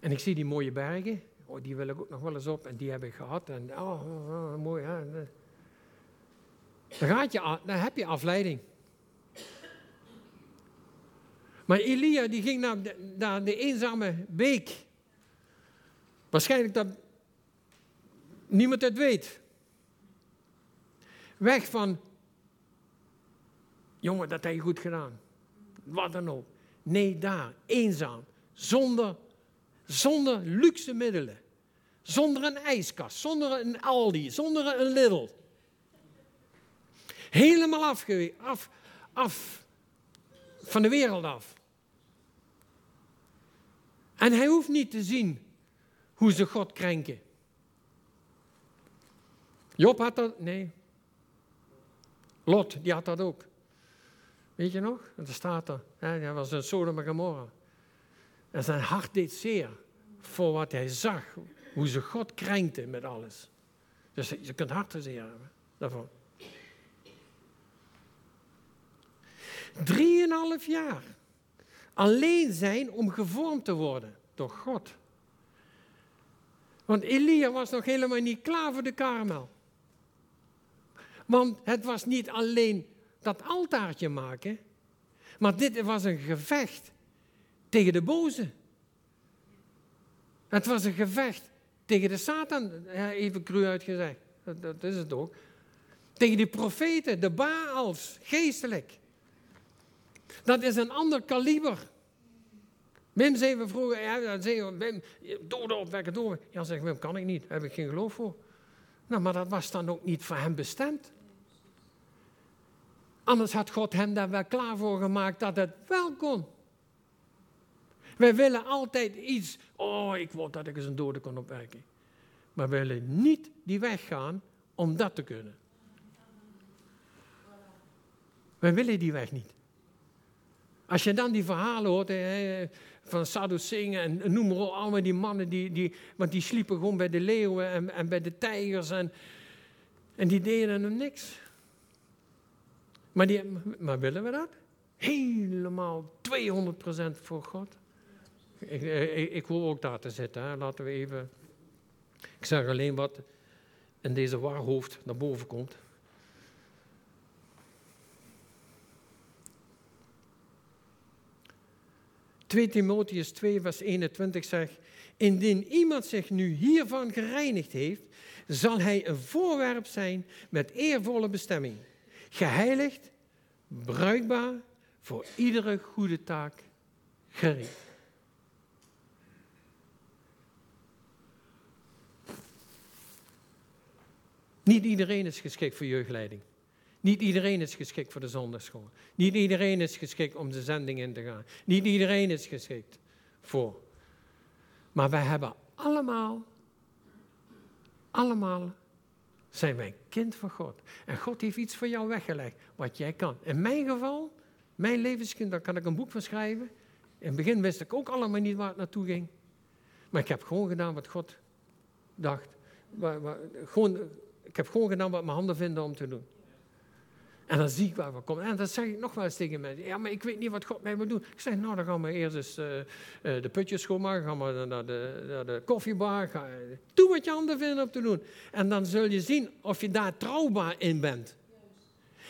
En ik zie die mooie bergen. Oh, die wil ik ook nog wel eens op. En die heb ik gehad. En oh, oh, oh mooi. Hè? Dan, gaat je, dan heb je afleiding. Maar Elia die ging naar naar de eenzame beek. Waarschijnlijk dat niemand het weet. Weg van, jongen, dat heb je goed gedaan. Wat dan ook. Nee, daar, eenzaam. Zonder, zonder luxe middelen. Zonder een ijskast, zonder een Aldi, zonder een Lidl. Helemaal af, af, af van de wereld af. En hij hoeft niet te zien hoe ze God krenken. Job had dat, nee. Lot, die had dat ook. Weet je nog? Er staat er, hij was een Sodom en Gomorra. En zijn hart deed zeer voor wat hij zag, hoe ze God krenkten met alles. Dus je kunt hartzeer hebben daarvan. Drieënhalf jaar alleen zijn om gevormd te worden door God. Want Elia was nog helemaal niet klaar voor de karmel. Want het was niet alleen dat altaartje maken, maar dit was een gevecht tegen de boze. Het was een gevecht tegen de Satan, even cru uitgezegd. Dat, dat is het ook. Tegen die profeten, de Baals, geestelijk. Dat is een ander kaliber. Wim zei we vroeger, ja, zei Wim, doden opwekken, doden. Ja, zeg Wim, kan ik niet, daar heb ik geen geloof voor. Nou, maar dat was dan ook niet voor hem bestemd. Anders had God hem daar wel klaar voor gemaakt dat het wel kon. Wij willen altijd iets, oh, ik wil dat ik eens een dode kon opwekken. Maar we willen niet die weg gaan om dat te kunnen. Wij willen die weg niet. Als je dan die verhalen hoort van Sadduceeën en noem maar op, allemaal die mannen, die, die, want die sliepen gewoon bij de leeuwen en, en bij de tijgers en, en die deden hem niks. Maar, die, maar willen we dat? Helemaal 200% voor God? Ik, ik, ik ook daar te zitten, laten we even... Ik zeg alleen wat in deze waarhoofd naar boven komt. 2 Timotheus 2, vers 21 zegt, indien iemand zich nu hiervan gereinigd heeft, zal hij een voorwerp zijn met eervolle bestemming, geheiligd, bruikbaar voor iedere goede taak gereed. Niet iedereen is geschikt voor jeugdleiding. Niet iedereen is geschikt voor de zondagschool. Niet iedereen is geschikt om de zending in te gaan. Niet iedereen is geschikt voor. Maar wij hebben allemaal, allemaal zijn wij kind van God. En God heeft iets voor jou weggelegd, wat jij kan. In mijn geval, mijn levenskind, daar kan ik een boek van schrijven. In het begin wist ik ook allemaal niet waar het naartoe ging. Maar ik heb gewoon gedaan wat God dacht. gewoon, ik heb gewoon gedaan wat mijn handen vinden om te doen. En dan zie ik waar we komen. En dan zeg ik nog wel eens tegen mensen. Ja, maar ik weet niet wat God mij moet doen. Ik zeg, nou dan gaan we eerst eens uh, uh, de putjes schoonmaken. Gaan we naar de, naar de koffiebar. Doe wat je handen vinden om te doen. En dan zul je zien of je daar trouwbaar in bent.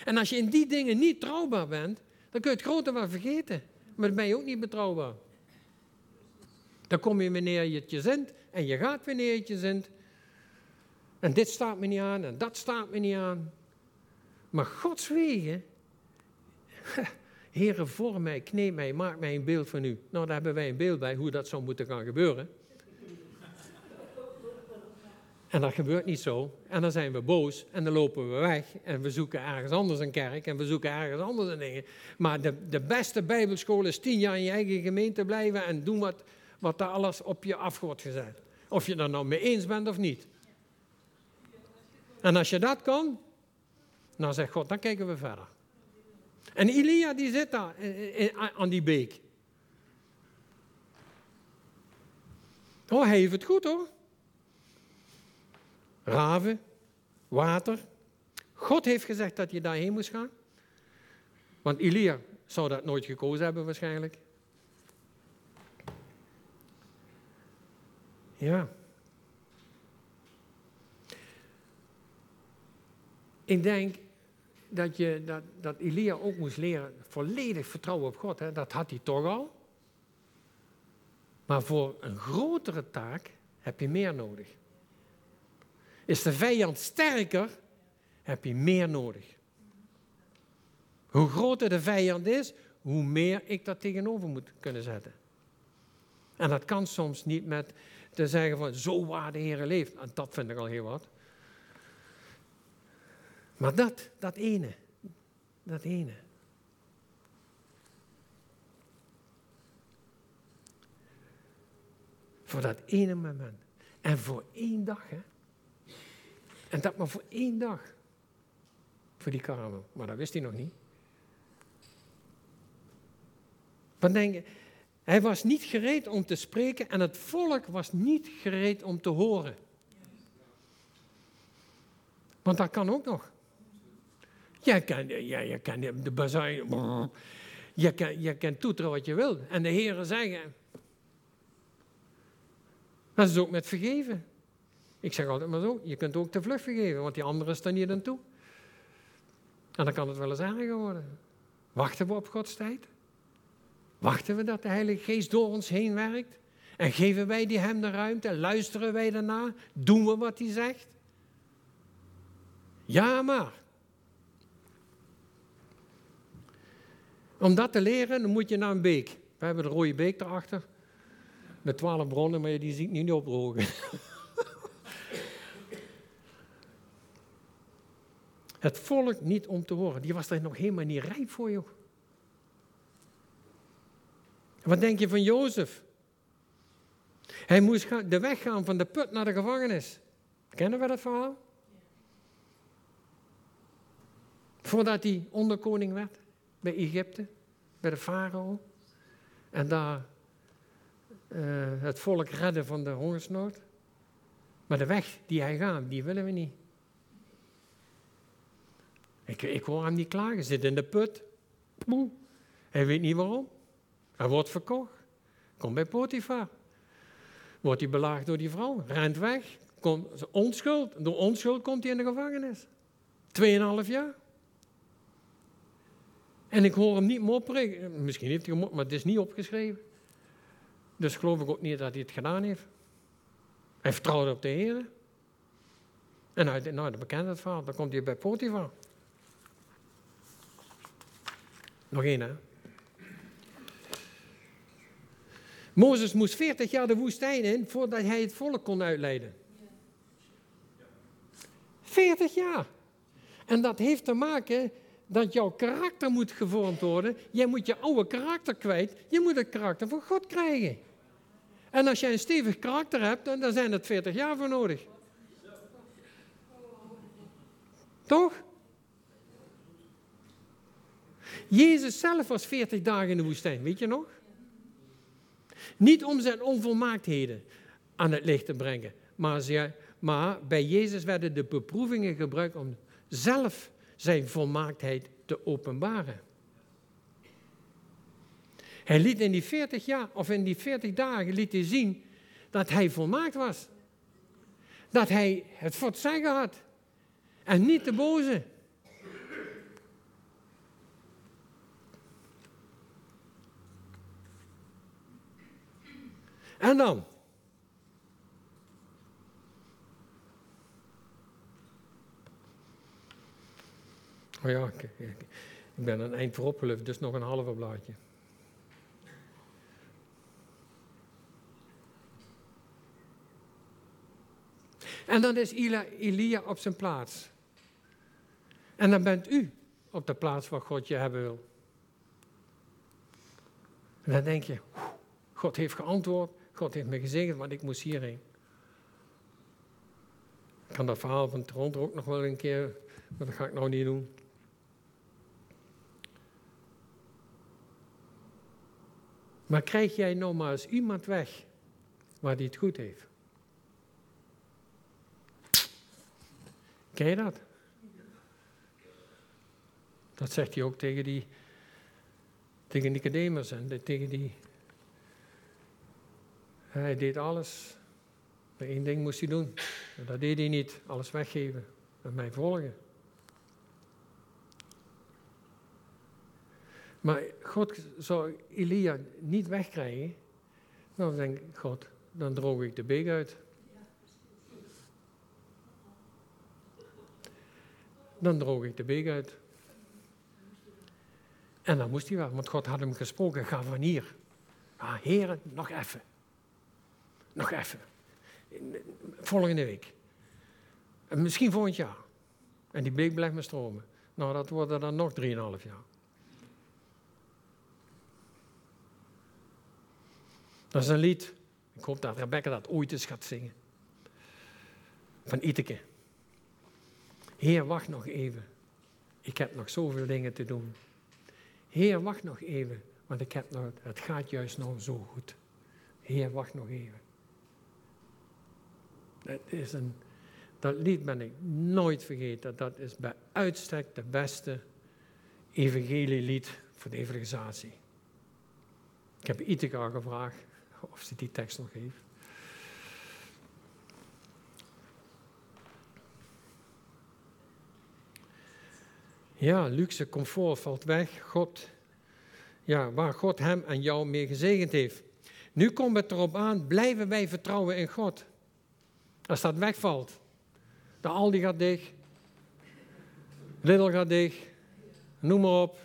En als je in die dingen niet trouwbaar bent, dan kun je het grote wel vergeten. Maar dan ben je ook niet betrouwbaar. Dan kom je wanneer je het je zint. En je gaat wanneer je het je zint. En dit staat me niet aan en dat staat me niet aan. Maar Gods wegen, Heere, vorm mij, kneep mij, maak mij een beeld van u. Nou, daar hebben wij een beeld bij hoe dat zou moeten gaan gebeuren. En dat gebeurt niet zo. En dan zijn we boos en dan lopen we weg. En we zoeken ergens anders een kerk en we zoeken ergens anders een dingen. Maar de, de beste bijbelschool is tien jaar in je eigen gemeente blijven en doen wat, wat daar alles op je af wordt gezet. Of je er nou mee eens bent of niet. En als je dat kan, nou zegt God, dan kijken we verder. En Elia die zit daar aan die beek. Oh, hij heeft het goed hoor. Raven, water. God heeft gezegd dat je daarheen moest gaan. Want Elia zou dat nooit gekozen hebben waarschijnlijk. Ja. Ik denk dat, je, dat, dat Elia ook moest leren volledig vertrouwen op God. Hè? Dat had hij toch al. Maar voor een grotere taak heb je meer nodig. Is de vijand sterker, heb je meer nodig. Hoe groter de vijand is, hoe meer ik dat tegenover moet kunnen zetten. En dat kan soms niet met te zeggen van zo waar de Heer leeft. En dat vind ik al heel wat. Maar dat, dat ene, dat ene. Voor dat ene moment. En voor één dag, hè. En dat maar voor één dag. Voor die kamer. Maar dat wist hij nog niet. Wat denk je? Hij was niet gereed om te spreken en het volk was niet gereed om te horen. Want dat kan ook nog. Jij kan, ja, je kan de bazuin. Je kan, je kan toeteren wat je wil. En de heren zeggen. Dat is ook met vergeven. Ik zeg altijd maar zo: je kunt ook te vlug vergeven, want die anderen staan hier dan toe. En dan kan het wel eens erger worden. Wachten we op Gods tijd? Wachten we dat de Heilige Geest door ons heen werkt? En geven wij die hem de ruimte? Luisteren wij daarna? Doen we wat hij zegt? Ja, maar. Om dat te leren, dan moet je naar een beek. We hebben de rode beek daarachter. Met twaalf bronnen, maar die zie ik niet opdrogen. Het volk niet om te horen. Die was er nog helemaal niet rijp voor, joh. Wat denk je van Jozef? Hij moest de weg gaan van de put naar de gevangenis. Kennen we dat verhaal? Voordat hij onderkoning werd bij Egypte, bij de farao. En daar uh, het volk redden van de hongersnood. Maar de weg die hij gaat, die willen we niet. Ik, ik hoor hem niet klagen, zit in de put. Hij weet niet waarom. Hij wordt verkocht. Komt bij Potifar. Wordt hij belaagd door die vrouw. Rent weg. Komt, onschuld. Door onschuld komt hij in de gevangenis. Tweeënhalf jaar. En ik hoor hem niet mopperen. Misschien heeft hij gemopperd, maar het is niet opgeschreven. Dus geloof ik ook niet dat hij het gedaan heeft. Hij vertrouwde op de Heer. En uit, nou, de bekende het verhaal. Dan komt hij bij Potifar. Nog één, hè? Mozes moest 40 jaar de woestijn in voordat hij het volk kon uitleiden. 40 jaar. En dat heeft te maken dat jouw karakter moet gevormd worden. Jij moet je oude karakter kwijt. Je moet het karakter van God krijgen. En als jij een stevig karakter hebt, dan zijn er 40 jaar voor nodig. Toch? Jezus zelf was 40 dagen in de woestijn, weet je nog? Niet om zijn onvolmaaktheden aan het licht te brengen, maar, maar bij Jezus werden de beproevingen gebruikt om zelf zijn volmaaktheid te openbaren. Hij liet in die 40 jaar, of in die 40 dagen, liet hij zien dat hij volmaakt was. Dat hij het voor het zeggen had. En niet de boze. En dan? Oh ja, ik, ben een eind voorop gelukt, dus nog een halve blaadje. En dan is Elia op zijn plaats. En dan bent u op de plaats waar God je hebben wil. En dan denk je, God heeft geantwoord, God heeft me gezegend, want ik moest hierheen. Ik kan dat verhaal van Toronto ook nog wel een keer, maar dat ga ik nou niet doen. Maar krijg jij nou maar eens iemand weg waar die het goed heeft? Ken je dat? Dat zegt hij ook tegen die tegen Nicodemus en tegen die hij deed alles. Maar één ding moest hij doen. En dat deed hij niet. Alles weggeven en mij volgen. Maar God zou Elia niet wegkrijgen. Dan denk ik, God, dan droog ik de beek uit. Dan droog ik de beek uit. En dan moest hij wel, want God had hem gesproken, ga van hier. Ah, heren, nog even. Nog even. Volgende week. En misschien volgend jaar. En die beek blijft me stromen. Nou, dat wordt dan nog 3,5 jaar. Dat is een lied. Ik hoop dat Rebecca dat ooit eens gaat zingen. Van Iteke. Heer, wacht nog even. Ik heb nog zoveel dingen te doen. Heer, wacht nog even. Want ik heb nog, het gaat juist nog zo goed. Heer, wacht nog even. Dat, is een, dat lied ben ik nooit vergeten. Dat is bij uitstek de beste evangelielied voor de evangelisatie. Ik heb Ithaca gevraagd of ze die tekst nog heeft. Ja, luxe comfort valt weg. God, ja, waar God hem en jou mee gezegend heeft. Nu komt het erop aan, blijven wij vertrouwen in God. Als dat wegvalt, de Aldi gaat dicht, Lidl gaat dicht, noem maar op.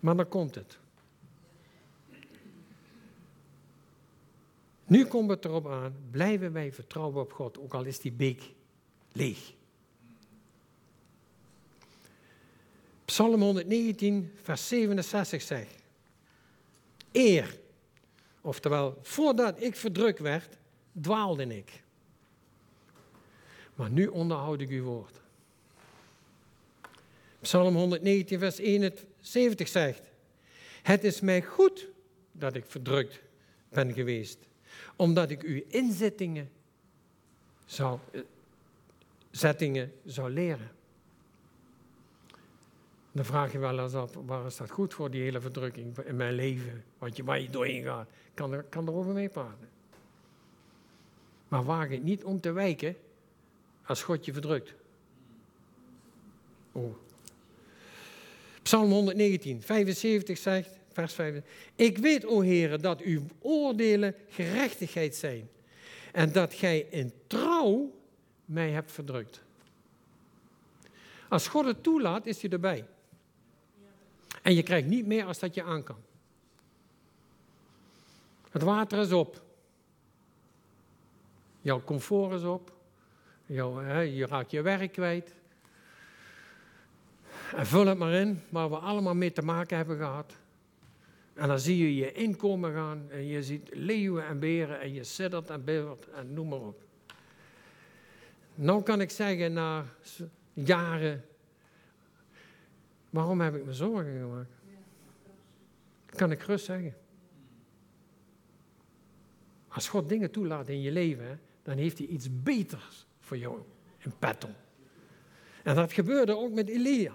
Maar dan komt het. Nu komt het erop aan, blijven wij vertrouwen op God, ook al is die beek leeg. Psalm 119, vers 67 zegt, eer, oftewel voordat ik verdrukt werd, dwaalde ik. Maar nu onderhoud ik uw woord. Psalm 119, vers 71 zegt, het is mij goed dat ik verdrukt ben geweest, omdat ik uw inzettingen zou, eh, zettingen zou leren. Dan vraag je wel eens af, waar is dat goed voor, die hele verdrukking in mijn leven? Wat je, waar je doorheen gaat. Kan er, kan erover meepraten. Maar waag het niet om te wijken als God je verdrukt. Oh. Psalm 119, 75 zegt, vers 5. Ik weet, o Heere, dat uw oordelen gerechtigheid zijn. En dat gij in trouw mij hebt verdrukt. Als God het toelaat, is hij erbij. En je krijgt niet meer als dat je aan kan. Het water is op. Jouw comfort is op. Jouw, hè, je raakt je werk kwijt. En vul het maar in waar we allemaal mee te maken hebben gehad. En dan zie je je inkomen gaan en je ziet leeuwen en beren en je siddert en bibbert en noem maar op. Nou kan ik zeggen, na jaren, waarom heb ik me zorgen gemaakt? Kan ik gerust zeggen. Als God dingen toelaat in je leven, dan heeft hij iets beters voor jou in petto. En dat gebeurde ook met Elia.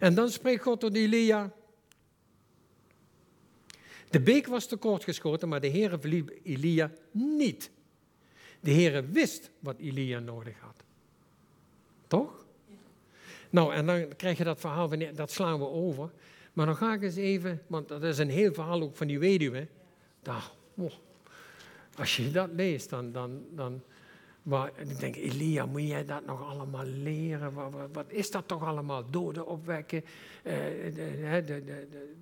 En dan spreekt God tot Elia. De beek was tekort geschoten, maar de Heer verliep Elia niet. De Heer wist wat Elia nodig had. Toch? Nou, en dan krijg je dat verhaal, van, dat slaan we over. Maar dan ga ik eens even, want dat is een heel verhaal ook van die weduwe. Oh, als je dat leest, dan, dan, dan, maar ik denk, Elia, moet jij dat nog allemaal leren? Wat, is dat toch allemaal? Doden opwekken. Eh, de, de,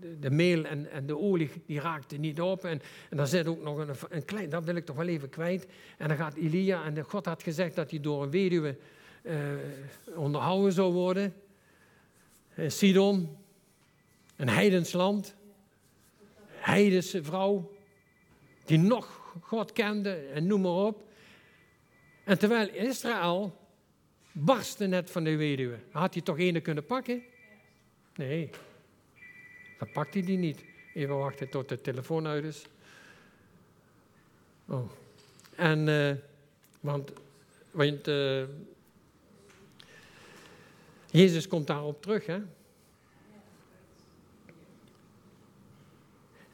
de, de, meel en, en de olie, die raakten niet op. En, en dan zit ook nog een, een, klein, dat wil ik toch wel even kwijt. En dan gaat Elia, en God had gezegd dat hij door een weduwe uh, onderhouden zou worden. Uh, Sidon, een heidens land. Heidense vrouw, die nog God kende en noem maar op. En terwijl Israël barstte net van de weduwe, had hij toch ene kunnen pakken? Nee, dat pakte hij niet. Even wachten tot de telefoon uit is. Oh. En, uh, want, want uh, Jezus komt daarop terug, hè?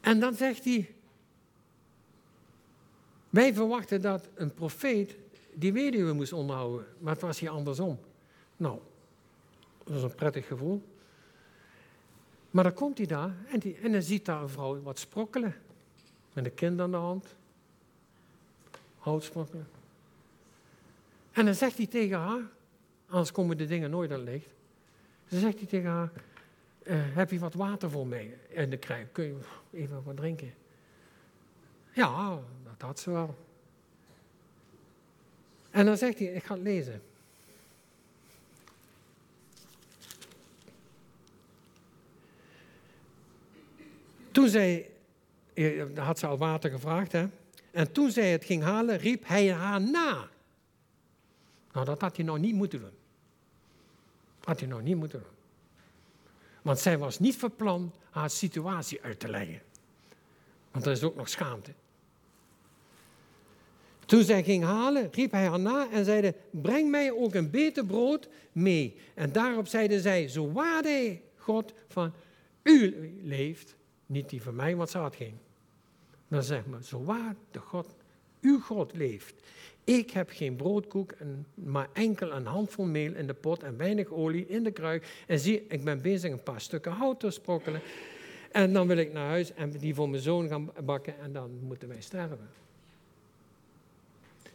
En dan zegt hij, wij verwachten dat een profeet die weduwe moest onderhouden. Maar het was hier andersom. Nou, dat is een prettig gevoel. Maar dan komt hij daar en, die, en dan ziet daar een vrouw wat sprokkelen. Met een kind aan de hand. Hout sprokkelen. En dan zegt hij tegen haar, anders komen de dingen nooit aan het licht. Dan zegt hij tegen haar, uh, heb je wat water voor mij in de krijg? Kun je even wat drinken? Ja, dat had ze wel. En dan zegt hij, ik ga het lezen. Toen zij, eh, had ze al water gevraagd, hè? En toen zij het ging halen, riep hij haar na. Nou, dat had hij nog niet moeten doen. Had hij nog niet moeten doen. Want zij was niet van plan haar situatie uit te leggen. Want dat is ook nog schaamte. Toen zij ging halen, riep hij haar na en zeide, breng mij ook een beter brood mee. En daarop zeide zij, zo waarde God van u leeft, niet die van mij, want ze had geen. Dan zeg maar, zo waar de God, uw God leeft. Ik heb geen broodkoek, maar enkel een handvol meel in de pot en weinig olie in de kruik. En zie, ik ben bezig een paar stukken hout te sprokkelen. En dan wil ik naar huis en die voor mijn zoon gaan bakken en dan moeten wij sterven.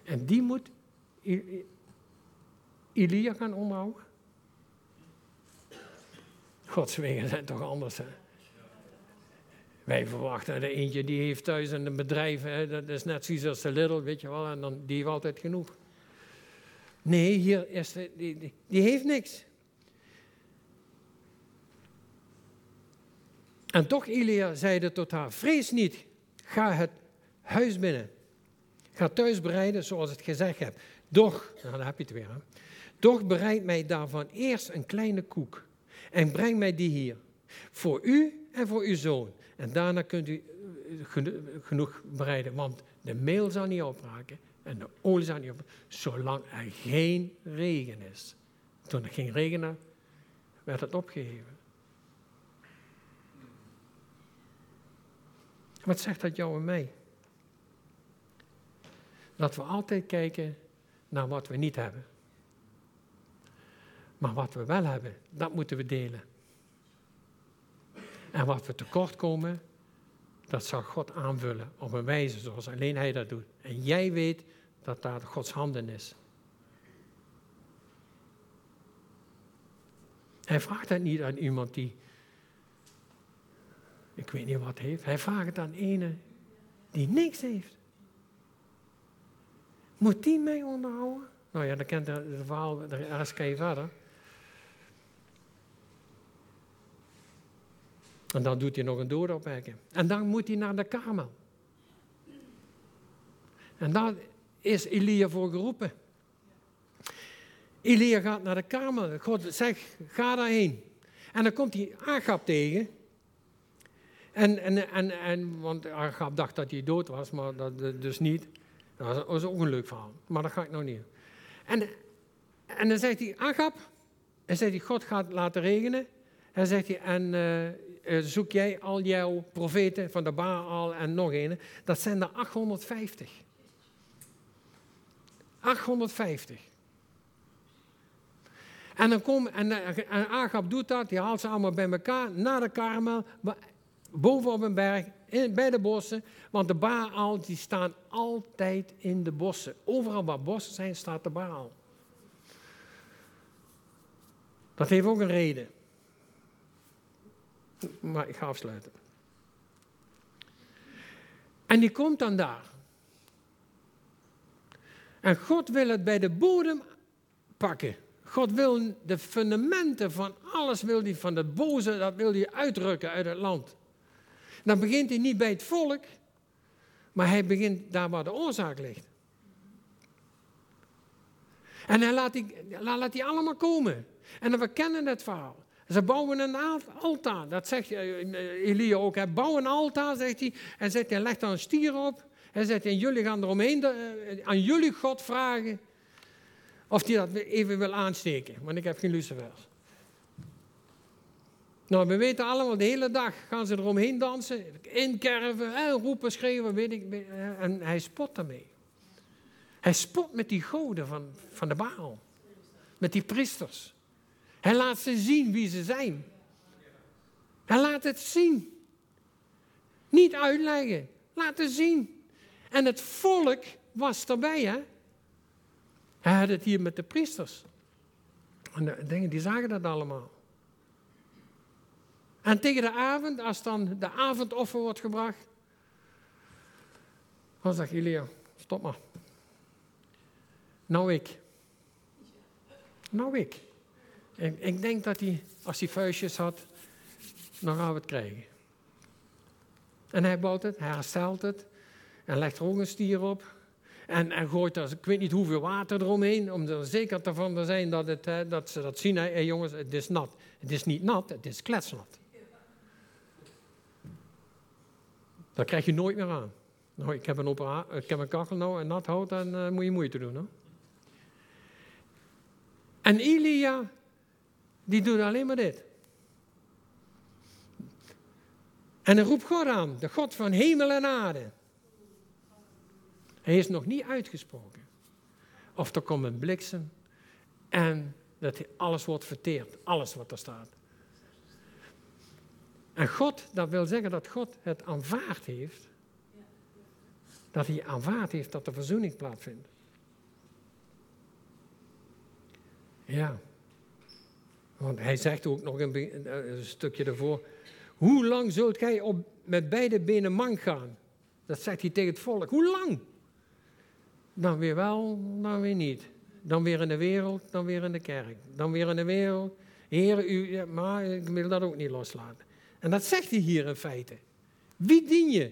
En die moet Elia gaan onderhouden. Gods wegen zijn toch anders, hè? Wij verwachten, de eentje die heeft thuis een bedrijf, hè, dat is net zoiets als de Lidl, weet je wel, en dan, die heeft altijd genoeg. Nee, hier is de, die, die, heeft niks. En toch, Elia zeide tot haar, vrees niet, ga het huis binnen. Ga thuis bereiden zoals het gezegd heb. Doch, nou dan heb je het weer. Doch bereid mij daarvan eerst een kleine koek en breng mij die hier. Voor u en voor uw zoon. En daarna kunt u eh, genoeg bereiden, want de meel zal niet opraken en de olie zal niet opraken, zolang er geen regen is. Toen er geen regen werd het opgeheven. Wat zegt dat jou en mij? Dat we altijd kijken naar wat we niet hebben. Maar wat we wel hebben, dat moeten we delen. En wat we tekort komen, dat zal God aanvullen op een wijze zoals alleen Hij dat doet. En jij weet dat daar Gods handen is. Hij vraagt dat niet aan iemand die, ik weet niet wat heeft. Hij vraagt het aan ene die niks heeft. Moet die mij onderhouden? Nou ja, dan kent het verhaal, de RSK verder. En dan doet hij nog een dooropwekken. En dan moet hij naar de kamer. En daar is Elia voor geroepen. Elia gaat naar de kamer. God zegt, ga daarheen. En dan komt hij Agab tegen. En, en, en, en, want Agab dacht dat hij dood was, maar dat dus niet. Dat was ook een leuk verhaal, maar dat ga ik nog niet. En, en dan zegt hij, Agab, en zegt hij, God gaat laten regenen. En zegt hij, en uh, zoek jij al jouw profeten van de Baal en nog een. Dat zijn er 850. 850. En dan komt, en, eh, en Agab doet dat, die haalt ze allemaal bij elkaar naar de Karmel, boven op een berg, in, bij de bossen. Want de Baal die staan altijd in de bossen. Overal waar bossen zijn, staat de Baal. Dat heeft ook een reden. Maar ik ga afsluiten. En die komt dan daar. En God wil het bij de bodem pakken. God wil de fundamenten van alles, wil die van het boze, dat wil hij uitrukken uit het land. Dan begint hij niet bij het volk, maar hij begint daar waar de oorzaak ligt. En hij laat die, laat die allemaal komen. En dan we kennen het verhaal. Ze bouwen een altaar. Dat zegt eh, Elia ook. Hij bouwt een altaar, zegt hij. En zegt hij, legt daar een stier op. En zegt hij, jullie gaan eromheen, uh, aan jullie God vragen of hij dat even wil aansteken. Want ik heb geen lucifers. Nou, we weten allemaal, de hele dag gaan ze eromheen dansen, inkerven, en roepen, schreeuwen, weet ik. En hij spot daarmee. Hij spot met die goden van, van de Baal. Met die priesters. Hij laat ze zien wie ze zijn. Hij laat het zien. Niet uitleggen, laten zien. En het volk was erbij, hè? Hij had het hier met de priesters. En de dingen, die zagen dat allemaal. En tegen de avond, als dan de avondoffer wordt gebracht, dan zegt Elia, stop maar. Nou ik. Nou ik. Ik, ik denk dat hij, als hij vuistjes had, dan gaan we het krijgen. En hij bouwt het, hij herstelt het en legt er ook een stier op. En, en gooit er, ik weet niet hoeveel water eromheen, om er zeker van te zijn dat, het, dat ze dat zien. Hé jongens, het is nat. Het is niet nat, het is kletsnat. Dat krijg je nooit meer aan. Nou, ik heb een, opera ik heb een kachel nou en nat hout, dan uh, moet je moeite doen. Hoor. En Elia, die doet alleen maar dit. En hij roept God aan, de God van hemel en aarde. Hij is nog niet uitgesproken. Of er komt een bliksem en dat alles wordt verteerd, alles wat er staat. En God, dat wil zeggen dat God het aanvaard heeft. Dat hij aanvaard heeft dat de verzoening plaatsvindt. Ja. Want hij zegt ook nog een, een stukje daarvoor. Hoe lang zult gij op, met beide benen mank gaan? Dat zegt hij tegen het volk. Hoe lang? Dan weer wel, dan weer niet. Dan weer in de wereld, dan weer in de kerk. Dan weer in de wereld. Heer, u, maar ik wil dat ook niet loslaten. En dat zegt hij hier in feite. Wie dien je?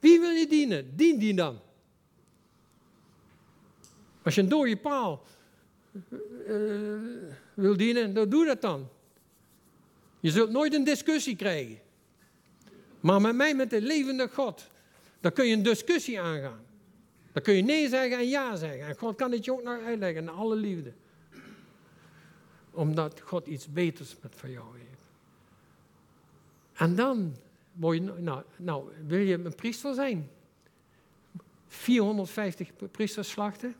Wie wil je dienen? Dien die dan. Als je een dode paal eh, wil dienen, dan doe dat dan. Je zult nooit een discussie krijgen. Maar met mij, met de levende God, dan kun je een discussie aangaan. Dan kun je nee zeggen en ja zeggen. En God kan het je ook nog uitleggen, in alle liefde. Omdat God iets beters met voor jou heeft. En dan je, nou, nou, wil je een priester zijn? 450 priesters slachten?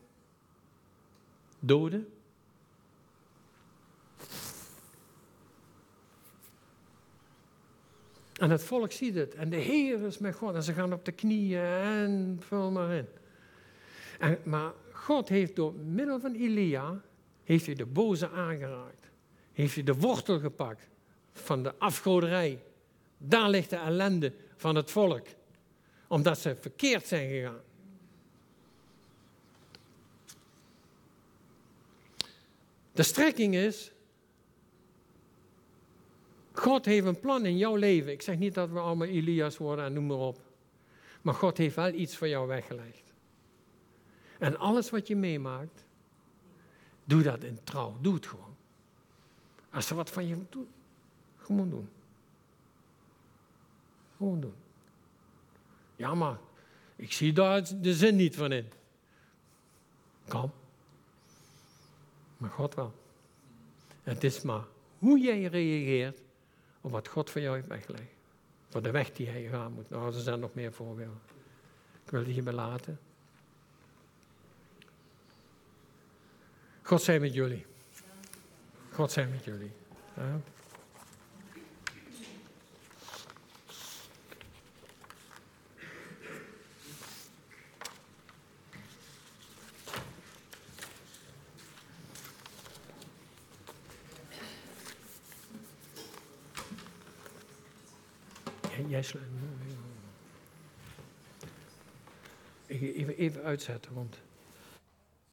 Doden? En het volk ziet het. En de Heer is met God. En ze gaan op de knieën en vul maar in. En, maar God heeft door middel van Elia, heeft hij de boze aangeraakt. Heeft hij de wortel gepakt van de afgoderij. Daar ligt de ellende van het volk. Omdat ze verkeerd zijn gegaan. De strekking is, God heeft een plan in jouw leven. Ik zeg niet dat we allemaal Elias worden en noem maar op. Maar God heeft wel iets voor jou weggelegd. En alles wat je meemaakt, doe dat in trouw. Doe het gewoon. Als er wat van je doet, gewoon doen. Gewoon doen. Ja, maar ik zie daar de zin niet van in. Kan. Maar God wel. Het is maar hoe jij reageert op wat God voor jou heeft weggelegd. Voor de weg die hij gaan moet. Nou, er zijn nog meer voorbeelden. Ik wil het hierbij laten. God zij met jullie. God zij met jullie. Ja. Jij- Jij sluit. Even, even uitzetten, want.